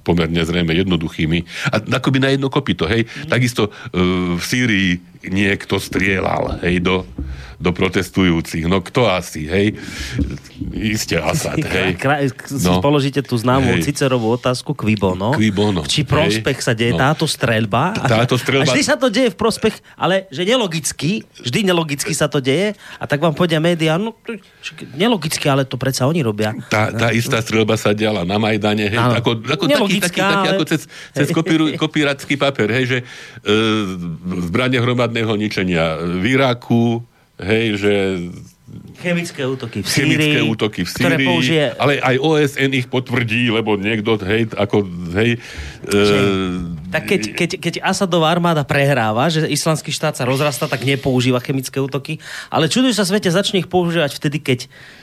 pomerne zrejme jednoduchými. A akoby na jedno kopito, hej. Mm. Takisto uh, v Sýrii niekto strieľal, hej, do, do protestujúcich. No kto asi, hej? Isté Asad, hej. Kra, no. Položíte tú známú hej. Cicerovú otázku Kvibono. Kvibono. Či prospech hej. sa deje no. táto streľba. Táto streľba. A vždy sa to deje v prospech, ale že nelogicky, vždy nelogicky sa to deje a tak vám povedia médiá, no nelogicky, ale to predsa oni robia. Tá, tá istá streľba sa diala na Majdane, hej, ano. ako, ako taký, taký, taký, ale... ako cez, cez kopíracký papier, hej, že e, zbranie hromadného ničenia v Iraku, hej, že chemické útoky v Sýrii, chemické útoky v Sýrii, použije... ale aj OSN ich potvrdí, lebo niekto, hej, ako, hej... Že, e... Tak keď, keď, keď Asadová armáda prehráva, že islamský štát sa rozrasta, tak nepoužíva chemické útoky, ale čuduj sa svete, začne ich používať vtedy, keď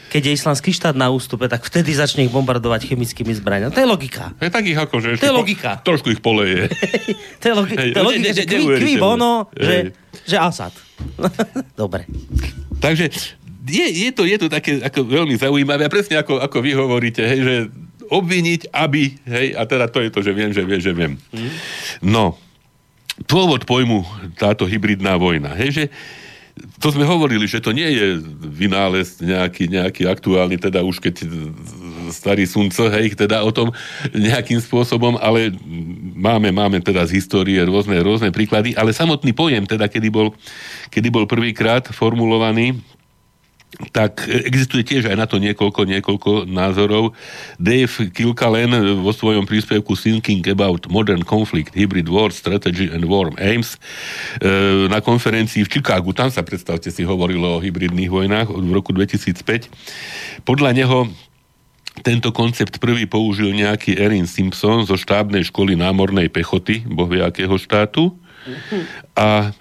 keď je islamský štát na ústupe, tak vtedy začne ich bombardovať chemickými zbraniami. To je logika. Je takých ako, že to je logika. Po, trošku ich poleje. to je, logi- hey, to je logika, že kví, kví bono, že, že Asad. Dobre. Takže je, je, to, je to také ako veľmi zaujímavé a presne ako, ako vy hovoríte, hej, že obviniť, aby, hej, a teda to je to, že viem, že viem, že viem. Mm. No, pôvod pojmu táto hybridná vojna, hej, že to sme hovorili, že to nie je vynález nejaký, nejaký aktuálny, teda už keď starý Sunco, hej, teda o tom nejakým spôsobom, ale máme, máme teda z histórie rôzne, rôzne príklady, ale samotný pojem, teda kedy bol, kedy bol prvýkrát formulovaný, tak existuje tiež aj na to niekoľko, niekoľko názorov. Dave Kilkalen vo svojom príspevku Thinking about Modern Conflict, Hybrid War, Strategy and War Aims e, na konferencii v Chicagu, tam sa predstavte si hovorilo o hybridných vojnách v roku 2005. Podľa neho tento koncept prvý použil nejaký Erin Simpson zo štábnej školy námornej pechoty, bohviakého štátu. A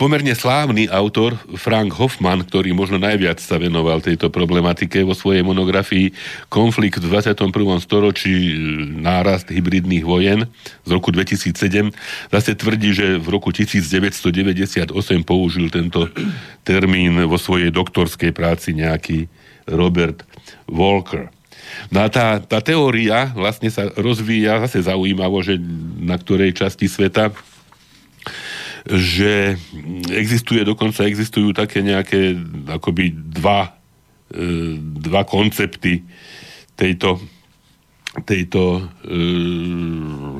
pomerne slávny autor Frank Hoffman, ktorý možno najviac sa venoval tejto problematike vo svojej monografii Konflikt v 21. storočí e, nárast hybridných vojen z roku 2007 zase tvrdí, že v roku 1998 použil tento termín vo svojej doktorskej práci nejaký Robert Walker. No a tá, tá teória vlastne sa rozvíja zase zaujímavo, že na ktorej časti sveta že existuje, dokonca existujú také nejaké akoby dva, e, dva koncepty tejto, tejto e,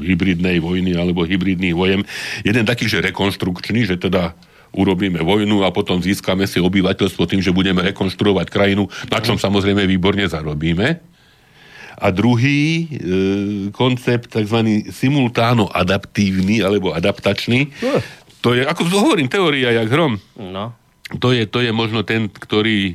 hybridnej vojny alebo hybridných vojem. Jeden taký, že rekonštrukčný, že teda urobíme vojnu a potom získame si obyvateľstvo tým, že budeme rekonštruovať krajinu, na čom samozrejme výborne zarobíme. A druhý e, koncept, tzv. simultáno-adaptívny alebo adaptačný, to je, ako hovorím, teória jak hrom. No. To je, to je možno ten, ktorý e,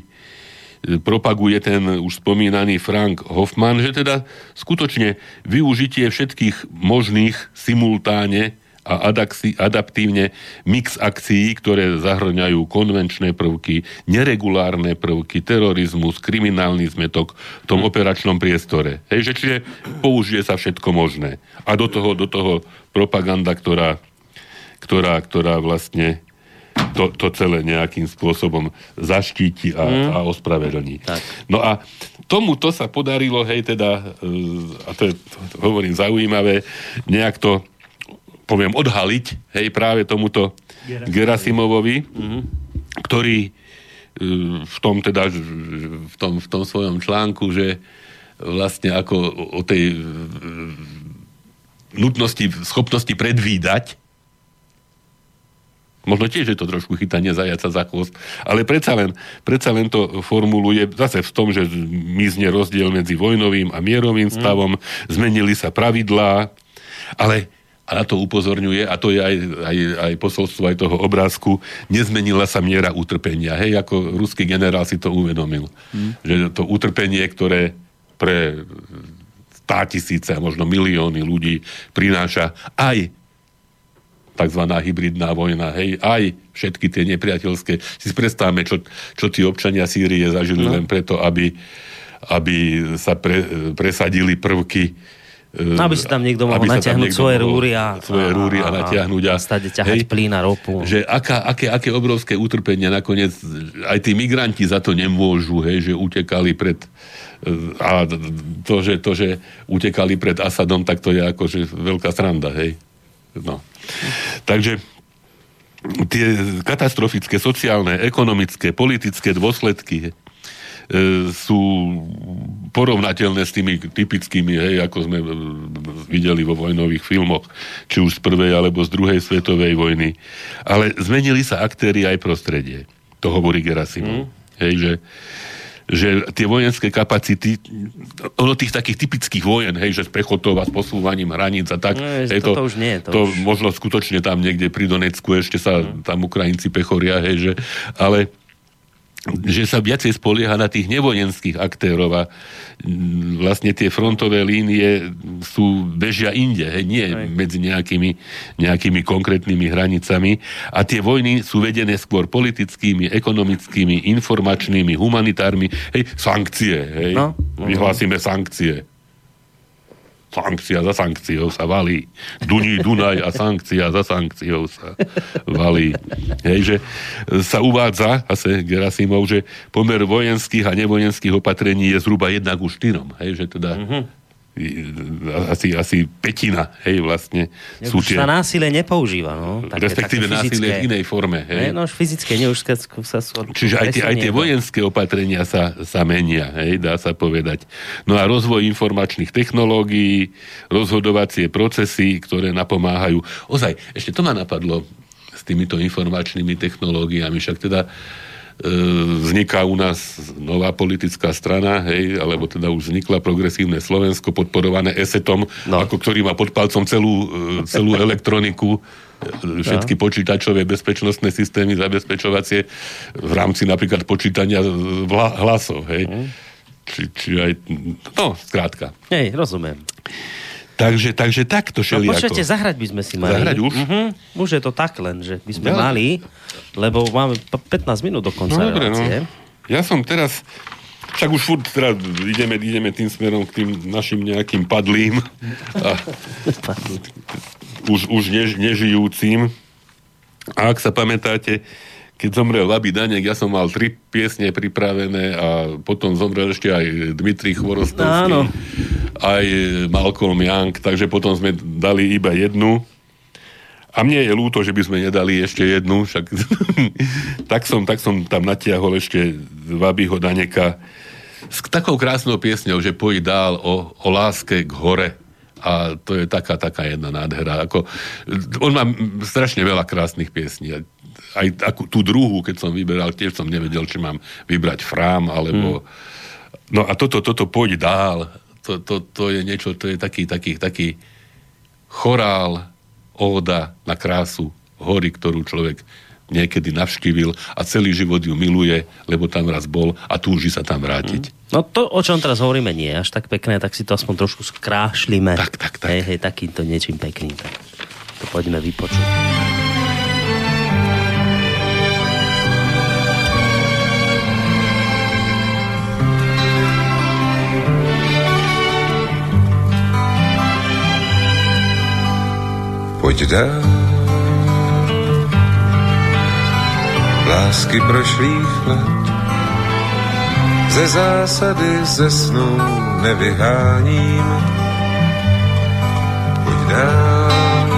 propaguje ten už spomínaný Frank Hoffman, že teda skutočne využitie všetkých možných simultáne a adaptívne mix akcií, ktoré zahrňajú konvenčné prvky, neregulárne prvky, terorizmus, kriminálny zmetok v tom operačnom priestore. Hej, že čiže použije sa všetko možné. A do toho, do toho propaganda, ktorá, ktorá, ktorá vlastne to, to celé nejakým spôsobom zaštíti a, mm. a ospravedlní. Tak. No a tomuto sa podarilo, hej, teda, e, a to je, to hovorím, zaujímavé, nejak to poviem, odhaliť, hej, práve tomuto Gerasimovovi, mm-hmm. ktorý e, v tom teda, v tom, v tom svojom článku, že vlastne ako o tej e, nutnosti, schopnosti predvídať, možno tiež je to trošku chytanie zajaca za chvost, ale predsa len, predsa len to formuluje zase v tom, že mizne rozdiel medzi vojnovým a mierovým stavom, mm. zmenili sa pravidlá, ale a na to upozorňuje, a to je aj, aj, aj posolstvo aj toho obrázku, nezmenila sa miera utrpenia. Hej, ako ruský generál si to uvedomil. Hmm. Že to utrpenie, ktoré pre stá tisíce, možno milióny ľudí prináša aj tzv. hybridná vojna, hej, aj všetky tie nepriateľské. Si predstavme, čo, čo tí občania Sýrie zažili no. len preto, aby, aby sa pre, presadili prvky No, aby si tam niekto mohol natiahnuť svoje rúry a, svoje rúry a, a natiahnuť a, a stade ťahať hej, plyn a ropu. Že aká, aké, aké obrovské utrpenia nakoniec aj tí migranti za to nemôžu, hej, že utekali pred a to že, to, že utekali pred Asadom, tak to je akože veľká sranda, hej. No. Takže tie katastrofické sociálne, ekonomické, politické dôsledky E, sú porovnateľné s tými typickými, hej, ako sme e, videli vo vojnových filmoch, či už z prvej alebo z druhej svetovej vojny. Ale zmenili sa aktéry aj prostredie. To hovorí Gerasimov. Mm. Hej, že že tie vojenské kapacity, ono tých takých typických vojen, hej, že s pechotou a s posúvaním hraníc a tak, no, hej, to, už nie. To, to už... možno skutočne tam niekde pri Donecku ešte sa tam Ukrajinci pechoria, hej, že, ale že sa viacej spolieha na tých nevojenských aktérov a mm, vlastne tie frontové línie sú, bežia inde, hej, nie Aj. medzi nejakými, nejakými konkrétnymi hranicami. A tie vojny sú vedené skôr politickými, ekonomickými, informačnými, humanitármi, hej, sankcie, hej, no, no, vyhlásime sankcie sankcia za sankciou sa valí. Duní Dunaj a sankcia za sankciou sa valí. Hej, že sa uvádza, asi Gerasimov, že pomer vojenských a nevojenských opatrení je zhruba jednak už 4. Hej, že teda mm-hmm asi, asi petina, hej, vlastne. Ja, sú tie... sa násilie nepoužíva, no. Také, respektíve také násilie v inej forme, hej. Ne, no, už fyzické, nie už sa skôr... Čiže aj tie, aj tie vojenské opatrenia sa, sa menia, hej, dá sa povedať. No a rozvoj informačných technológií, rozhodovacie procesy, ktoré napomáhajú. Ozaj, ešte to ma napadlo s týmito informačnými technológiami, však teda vzniká u nás nová politická strana, hej, alebo teda už vznikla progresívne Slovensko, podporované ESETom, no. ako ktorý má pod palcom celú, e, celú elektroniku, e, všetky no. počítačové bezpečnostné systémy zabezpečovacie v rámci napríklad počítania hlasov, hej. Mm. Či, či aj, no, skrátka. Hej, rozumiem. Takže, takže takto šeli no, počujete, zahrať by sme si mali. Zahrať už? Uh-huh. Už je to tak len, že by sme ja. mali, lebo máme 15 minút do konca no, dobre, no. Ja som teraz, však už furt teda ideme, ideme tým smerom k tým našim nejakým padlým a už, už než, nežijúcim. A ak sa pamätáte, keď zomrel Labi Danek, ja som mal tri piesne pripravené a potom zomrel ešte aj Dmitri Chvorostovský, Áno. aj Malcolm Young, takže potom sme dali iba jednu. A mne je ľúto, že by sme nedali ešte jednu, však tak, som, tak som tam natiahol ešte Vabyho Daneka s takou krásnou piesňou, že pojí dál o, o láske k hore. A to je taká, taká jedna nádhera. Ako, on má strašne veľa krásnych piesní. Aj takú, tú druhú, keď som vyberal, tiež som nevedel, či mám vybrať Frám, alebo... Hmm. No a toto, toto poď dál. To, to, to je niečo, to je taký, taký, taký chorál, óda na krásu hory, ktorú človek niekedy navštívil a celý život ju miluje, lebo tam raz bol a túži sa tam vrátiť. Mm. No to, o čom teraz hovoríme, nie je až tak pekné, tak si to aspoň trošku skrášlime. Tak, tak, tak. Hej, hej, takýmto niečím pekným. Tak to poďme vypočuť. Pojď dál. Lásky prošlých let ze zásady ze snů nevyháním. Pojď dál.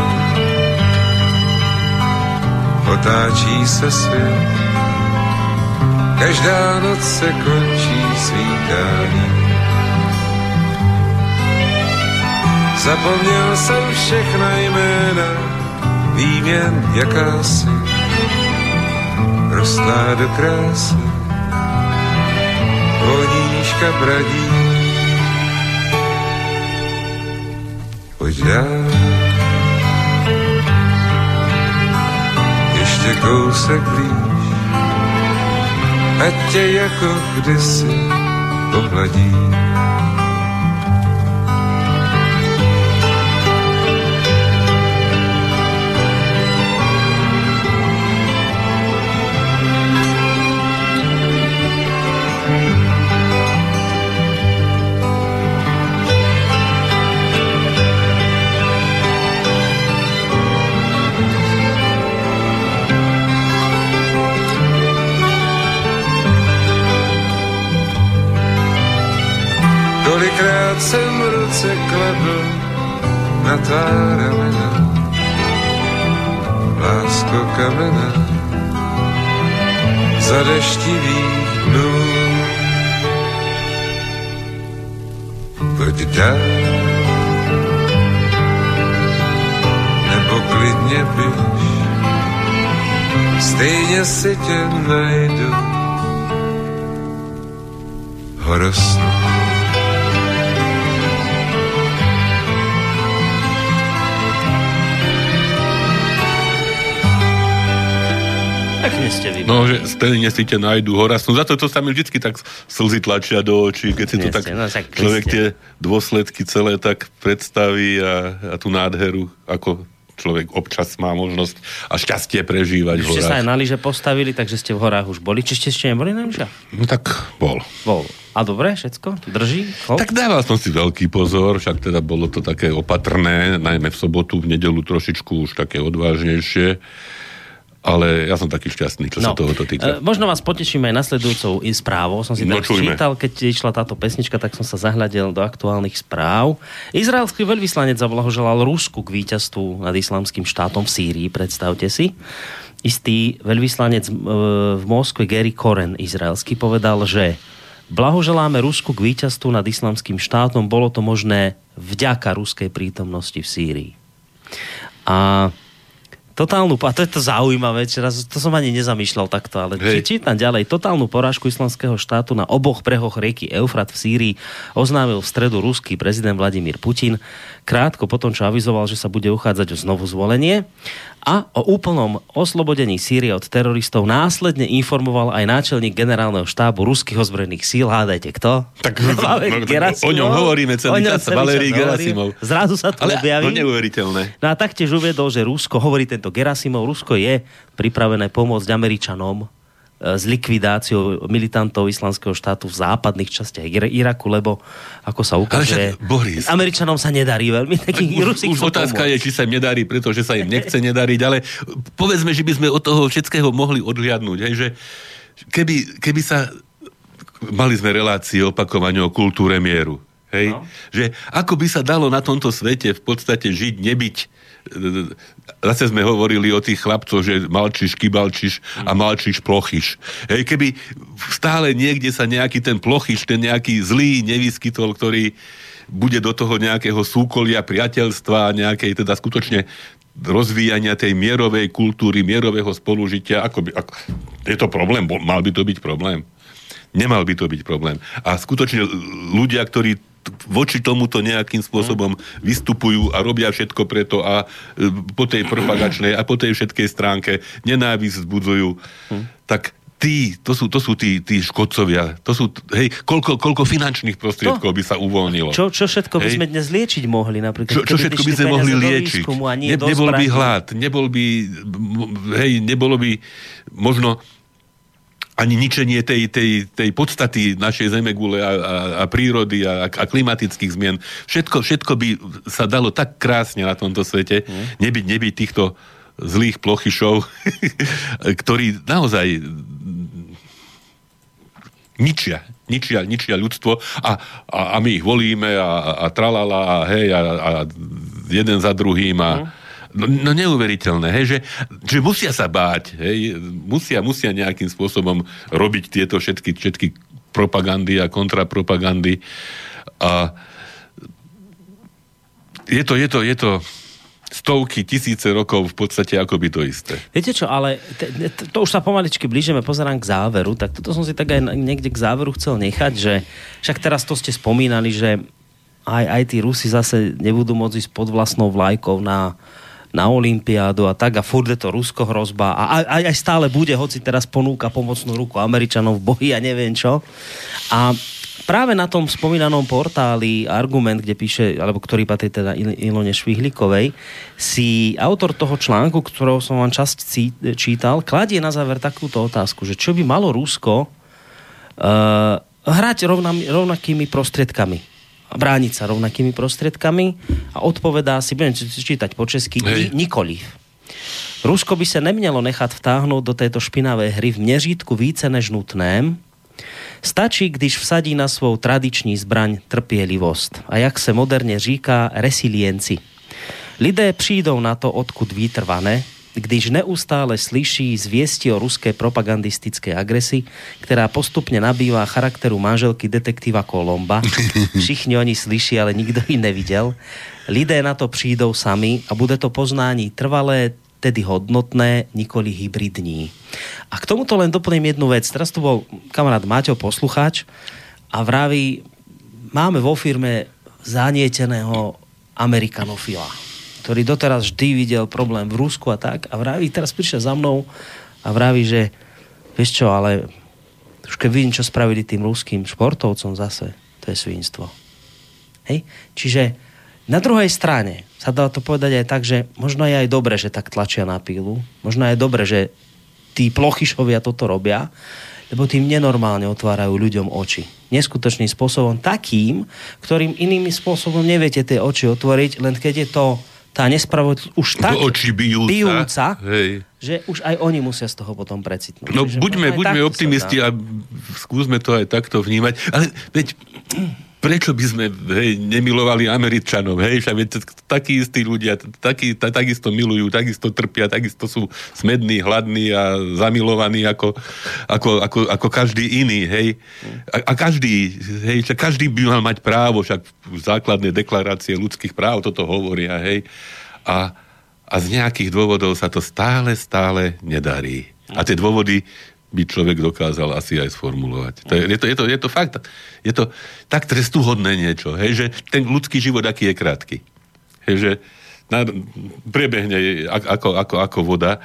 Otáčí se svět, každá noc se končí svítáním. Zapomněl jsem všechna jména, vím jen jaká jsi, rostlá do krásy, voníška bradí. Pojď dál, ještě kousek blíž, ať tě jako kdysi pohladí. Kolikrát jsem ruce kladl na tvá ramena, lásko kamena, za deštivých dnů. Pojď dál, nebo klidně běž, stejně si tě najdu. Horosnu. Pekne ste vy. No, že stejne si ťa nájdu horasnú. Za to, to sa mi vždy tak slzy tlačia do očí, keď si to tak, no, tak človek ste. tie dôsledky celé tak predstaví a, a tú nádheru, ako človek občas má možnosť a šťastie prežívať Už ste sa aj na lyže postavili, takže ste v horách už boli. Či ste ešte neboli na lyžach? No tak bol. Bol. A dobre, všetko? Drží? Chod? Tak dával som si veľký pozor, však teda bolo to také opatrné, najmä v sobotu, v nedelu trošičku už také odvážnejšie. Ale ja som taký šťastný, čo sa tohoto E, týka. možno vás poteším aj nasledujúcou správou. Som si No, tak čujme. čítal, keď išla táto pesnička, tak som sa zahľadil do aktuálnych správ. Izraelský veľvyslanec zablahoželal Rusku k víťazstvu nad islamským štátom v Sýrii, predstavte si. Istý veľvyslanec e, v Moskve Gary Koren, izraelský, povedal, že blahoželáme Rusku k víťazstvu nad islamským štátom. Bolo to možné vďaka ruskej prítomnosti v Sýrii. A Totálnu, a to je to zaujímavé, raz, to som ani nezamýšľal takto, ale či, Hej. čítam ďalej. Totálnu porážku islamského štátu na oboch brehoch rieky Eufrat v Sýrii oznámil v stredu ruský prezident Vladimír Putin, krátko potom, čo avizoval, že sa bude uchádzať o znovu zvolenie a o úplnom oslobodení Sýrie od teroristov následne informoval aj náčelník generálneho štábu ruských ozbrojených síl. Hádajte, kto? Tak, no, Gerasimov. o ňom hovoríme celý čas, Valerij. Gerasimov. Zrazu sa tu Ale objaví. no, neuveriteľné. No a taktiež uviedol, že Rusko, hovorí tento Gerasimov, Rusko je pripravené pomôcť Američanom s likvidáciou militantov islamského štátu v západných častiach Ira- Iraku, lebo ako sa ukazuje, však, Boris. Američanom sa nedarí veľmi. Taký Už, už otázka je, či sa im nedarí, pretože sa im nechce nedariť, ale povedzme, že by sme od toho všetkého mohli odhliadnúť, hej, že keby, keby sa mali sme relácie opakovane o kultúre mieru. Hej? No. Že ako by sa dalo na tomto svete v podstate žiť, nebyť e, Zase sme hovorili o tých chlapcoch, že malčiš, kybalčiš a malčiš, plochiš. Hej, keby stále niekde sa nejaký ten plochiš, ten nejaký zlý nevyskytol, ktorý bude do toho nejakého súkolia, priateľstva, nejakej teda skutočne rozvíjania tej mierovej kultúry, mierového spolužitia. Ako by, ako, je to problém? Mal by to byť problém? Nemal by to byť problém. A skutočne ľudia, ktorí voči tomuto nejakým spôsobom vystupujú a robia všetko preto a e, po tej propagačnej a po tej všetkej stránke nenávisť vzbudzujú, tak tí, to sú, to sú tí, tí škodcovia. To sú, hej, koľko, koľko finančných prostriedkov by sa uvoľnilo. Čo, čo všetko by Hej. sme dnes liečiť mohli? Napríklad, Čo, čo všetko by sme mohli liečiť? Ne, nebol by hlad, nebol by, hej, nebolo by možno ani ničenie tej, tej, tej podstaty našej zemegule a, a, a prírody a, a klimatických zmien. Všetko, všetko by sa dalo tak krásne na tomto svete, Mhm. nebyť, nebyť týchto zlých plochyšov, ktorí naozaj ničia, ničia, ničia ľudstvo a, a, a my ich volíme a, a, tralala a hej a, a jeden za druhým a no, no neuveriteľné, hej, že, že musia sa báť, hej, musia, musia nejakým spôsobom robiť tieto všetky, všetky propagandy a kontrapropagandy a je to, je to, je to stovky, tisíce rokov v podstate akoby to isté. Viete čo, ale te, te, to už sa pomaličky blížime, pozerám k záveru, tak toto som si tak aj niekde k záveru chcel nechať, že však teraz to ste spomínali, že aj, aj tí Rusi zase nebudú môcť ísť pod vlastnou vlajkou na, na Olympiádu a tak a furt je to Rusko hrozba a aj, aj stále bude, hoci teraz ponúka pomocnú ruku Američanov v boji a neviem čo. A práve na tom spomínanom portáli Argument, kde píše, alebo ktorý patrí teda Il- Ilone Švihlikovej, si autor toho článku, ktorého som vám časť čítal, kladie na záver takúto otázku, že čo by malo Rusko uh, hrať rovnami, rovnakými prostriedkami brániť sa rovnakými prostriedkami a odpovedá si, budem čítať po česky, Hej. ni- nikoliv. Rusko by sa nemělo nechat vtáhnout do této špinavé hry v měřítku více než nutném. Stačí, když vsadí na svou tradiční zbraň trpělivost a jak se moderně říká resilienci. Lidé přijdou na to, odkud vítr vane, když neustále slyší zvěsti o ruské propagandistické agresi, která postupně nabývá charakteru manželky detektiva Kolomba. Všichni oni slyší, ale nikdo ji neviděl. Lidé na to přijdou sami a bude to poznání trvalé, tedy hodnotné, nikoli hybridní. A k tomuto len doplním jednu vec. Teraz tu bol kamarát Maťo, poslucháč a vraví, máme vo firme zanieteného amerikanofila, ktorý doteraz vždy videl problém v Rusku a tak a vraví, teraz prišiel za mnou a vraví, že vieš čo, ale už keď vidím, čo spravili tým ruským športovcom zase, to je svinstvo. Hej? Čiže na druhej strane sa dá to povedať aj tak, že možno je aj dobre, že tak tlačia na pílu, možno je dobre, že tí plochyšovia toto robia, lebo tým nenormálne otvárajú ľuďom oči. Neskutočným spôsobom, takým, ktorým iným spôsobom neviete tie oči otvoriť, len keď je to tá nespravodlivosť už tak Do očí bijúca. bijúca Hej. že už aj oni musia z toho potom precitnúť. No Čiže buďme, buďme optimisti a skúsme to aj takto vnímať. Ale veď prečo by sme hej, nemilovali Američanov, hej, však takí istí ľudia, takí, ta, takisto milujú, takisto trpia, takisto sú smední, hladní a zamilovaní ako, ako, ako, ako každý iný, hej. A, a každý, hej, však každý by mal mať právo, však základné deklarácie ľudských práv toto hovoria, hej. A, a z nejakých dôvodov sa to stále, stále nedarí. A tie dôvody by človek dokázal asi aj sformulovať. To je, je, to, je, to, je to fakt, je to tak trestuhodné niečo, hej, že ten ľudský život aký je krátky. Hej, že na, prebehne ako, ako, ako voda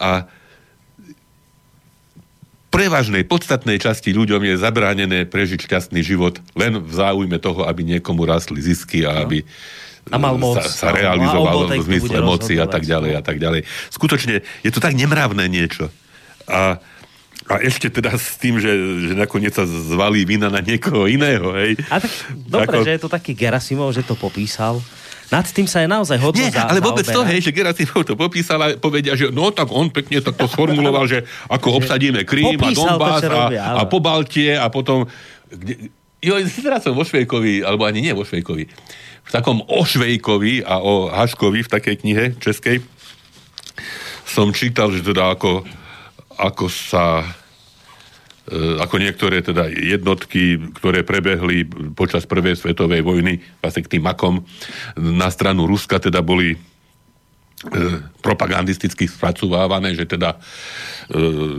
a prevažnej, podstatnej časti ľuďom je zabránené prežiť šťastný život len v záujme toho, aby niekomu rastli zisky a aby A mal moc. sa, sa No, realizovalo tej, v zmysle moci a tak ďalej a tak ďalej. Skutočne je to tak nemravné niečo. A, a ešte teda s tým, že, že nakoniec sa zvalí vina na niekoho iného, hej. A tak dobre, Ako- že je to taký Gerasimov, že to popísal. Nad tým sa je naozaj hodno Nie, za, ale vôbec to, hej, že Gerasimov to popísal a povedia, že no tak on pekne tak to sformuloval, že ako obsadíme Krím a to, Donbass a, áno. a Pobaltie a potom... Kde, Jo, teraz som vo Švejkovi, alebo ani nie vo Švejkovi, v takom o Švejkovi a o Haškovi v takej knihe českej som čítal, že teda ako, ako sa e, ako niektoré teda jednotky, ktoré prebehli počas prvej svetovej vojny vlastne k tým makom na stranu Ruska teda boli e, propagandisticky spracovávané, že teda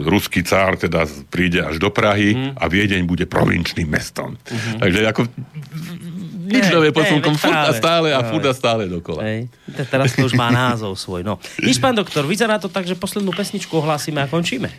ruský cár teda príde až do Prahy mm. a Viedeň bude provinčným mestom. Mm-hmm. Takže ako nič nové posunkom, furt a stále a furt a stále dokola. Te- Teraz to už má názov svoj. No. Nič, pán doktor, vyzerá to tak, že poslednú pesničku ohlásime a končíme.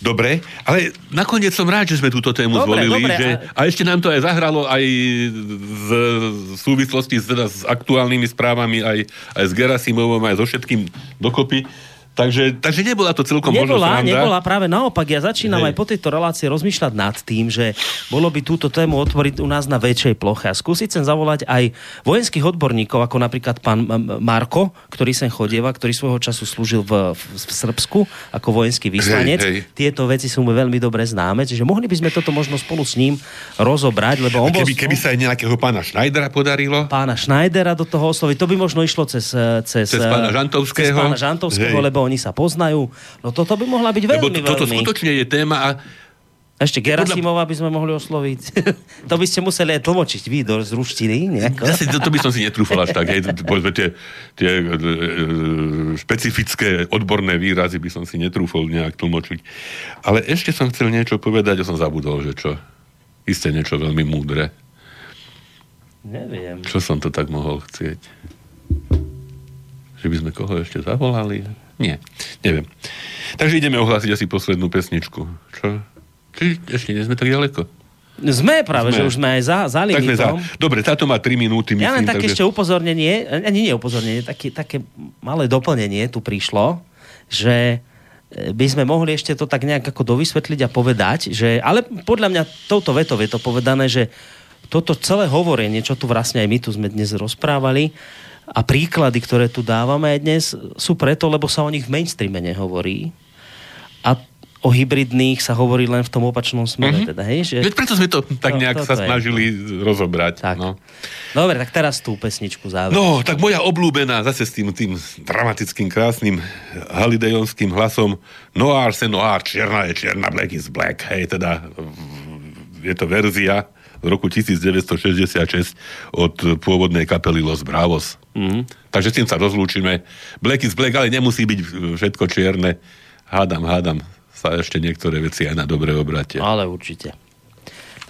Dobre, ale nakoniec som rád, že sme túto tému Dobre, zvolili. dobre, že, a... ešte nám to aj zahralo aj z, v súvislosti s, teda, s aktuálnymi správami, aj, aj s Gerasimovom, aj so všetkým dokopy. Takže, takže nebola to celkom možno Nebola, sranda. nebola, práve naopak. Ja začínam Hej. aj po tejto relácii rozmýšľať nad tým, že bolo by túto tému otvoriť u nás na väčšej ploche a skúsiť sem zavolať aj vojenských odborníkov, ako napríklad pán Marko, ktorý sem chodieva, ktorý svojho času slúžil v, v, v Srbsku ako vojenský vyslanec. Hej, hej. Tieto veci sú mu veľmi dobre známe, čiže mohli by sme toto možno spolu s ním rozobrať, lebo on bol... Keby, keby sa aj nejakého pána Schneidera podarilo, pána Schneidera do toho osloviť. To by možno išlo cez... eh, Cez, Cez pána Žantovského. Cez pána Žantovského, Hej. lebo oni sa poznajú. No toto by mohla byť veľmi, lebo to, toto veľmi... skutočne je téma a Ešte Gerasimova by sme mohli osloviť. to by ste museli aj tlmočiť vy do z ruštiny. Zase to, to by som si netrúfal až tak. Hej, povedzme, tie, tie e, e, špecifické odborné výrazy by som si netrúfol nejak tlmočiť. Ale ešte som chcel niečo povedať a som zabudol, že čo. Isté niečo veľmi múdre. Neviem. Čo som to tak mohol chcieť? Že by sme koho ešte zavolali? Nie, neviem. Takže ideme ohlásiť asi poslednú pesničku. Čo? Či ešte nie sme tak ďaleko? Sme práve, Sme. že už sme aj za, za Tak sme za... limitom. Dobre, táto má 3 minúty, myslím. Ja len také takže... ešte upozornenie, ani nie upozornenie, také, také malé doplnenie tu prišlo, že e, by sme mohli ešte to tak nejak ako dovysvetliť a povedať, že, ale podľa mňa touto vetou je to povedané, že toto celé hovorenie, čo tu vlastne aj my tu sme dnes rozprávali a príklady, ktoré tu dávame aj dnes, sú preto, lebo sa o nich v mainstreame nehovorí. A o hybridných sa hovorí len v tom opačnom smere. Mm-hmm. Teda, hej, že... Veď preto sme to tak No, nejak sa je. snažili rozobrať. Tak. No. Dobre, tak teraz tú pesničku záver. no, tak moja obľúbená, zase s tým, tým dramatickým, krásnym halidejonským hlasom Noir se noir, čierna je čierna, black is black. Hej, teda je to verzia z roku 1966 od pôvodnej kapely Los Bravos. Mm. Takže s tým sa rozlúčime. Black is black, ale nemusí byť všetko čierne. Hádam, hádam sa ešte niektoré veci aj na dobre obratia. Ale určite.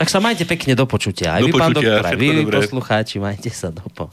Tak sa majte pekne do počutia. Aj Do vy, pán počutia, doktor, aj vy, dobré. poslucháči, majte sa do po.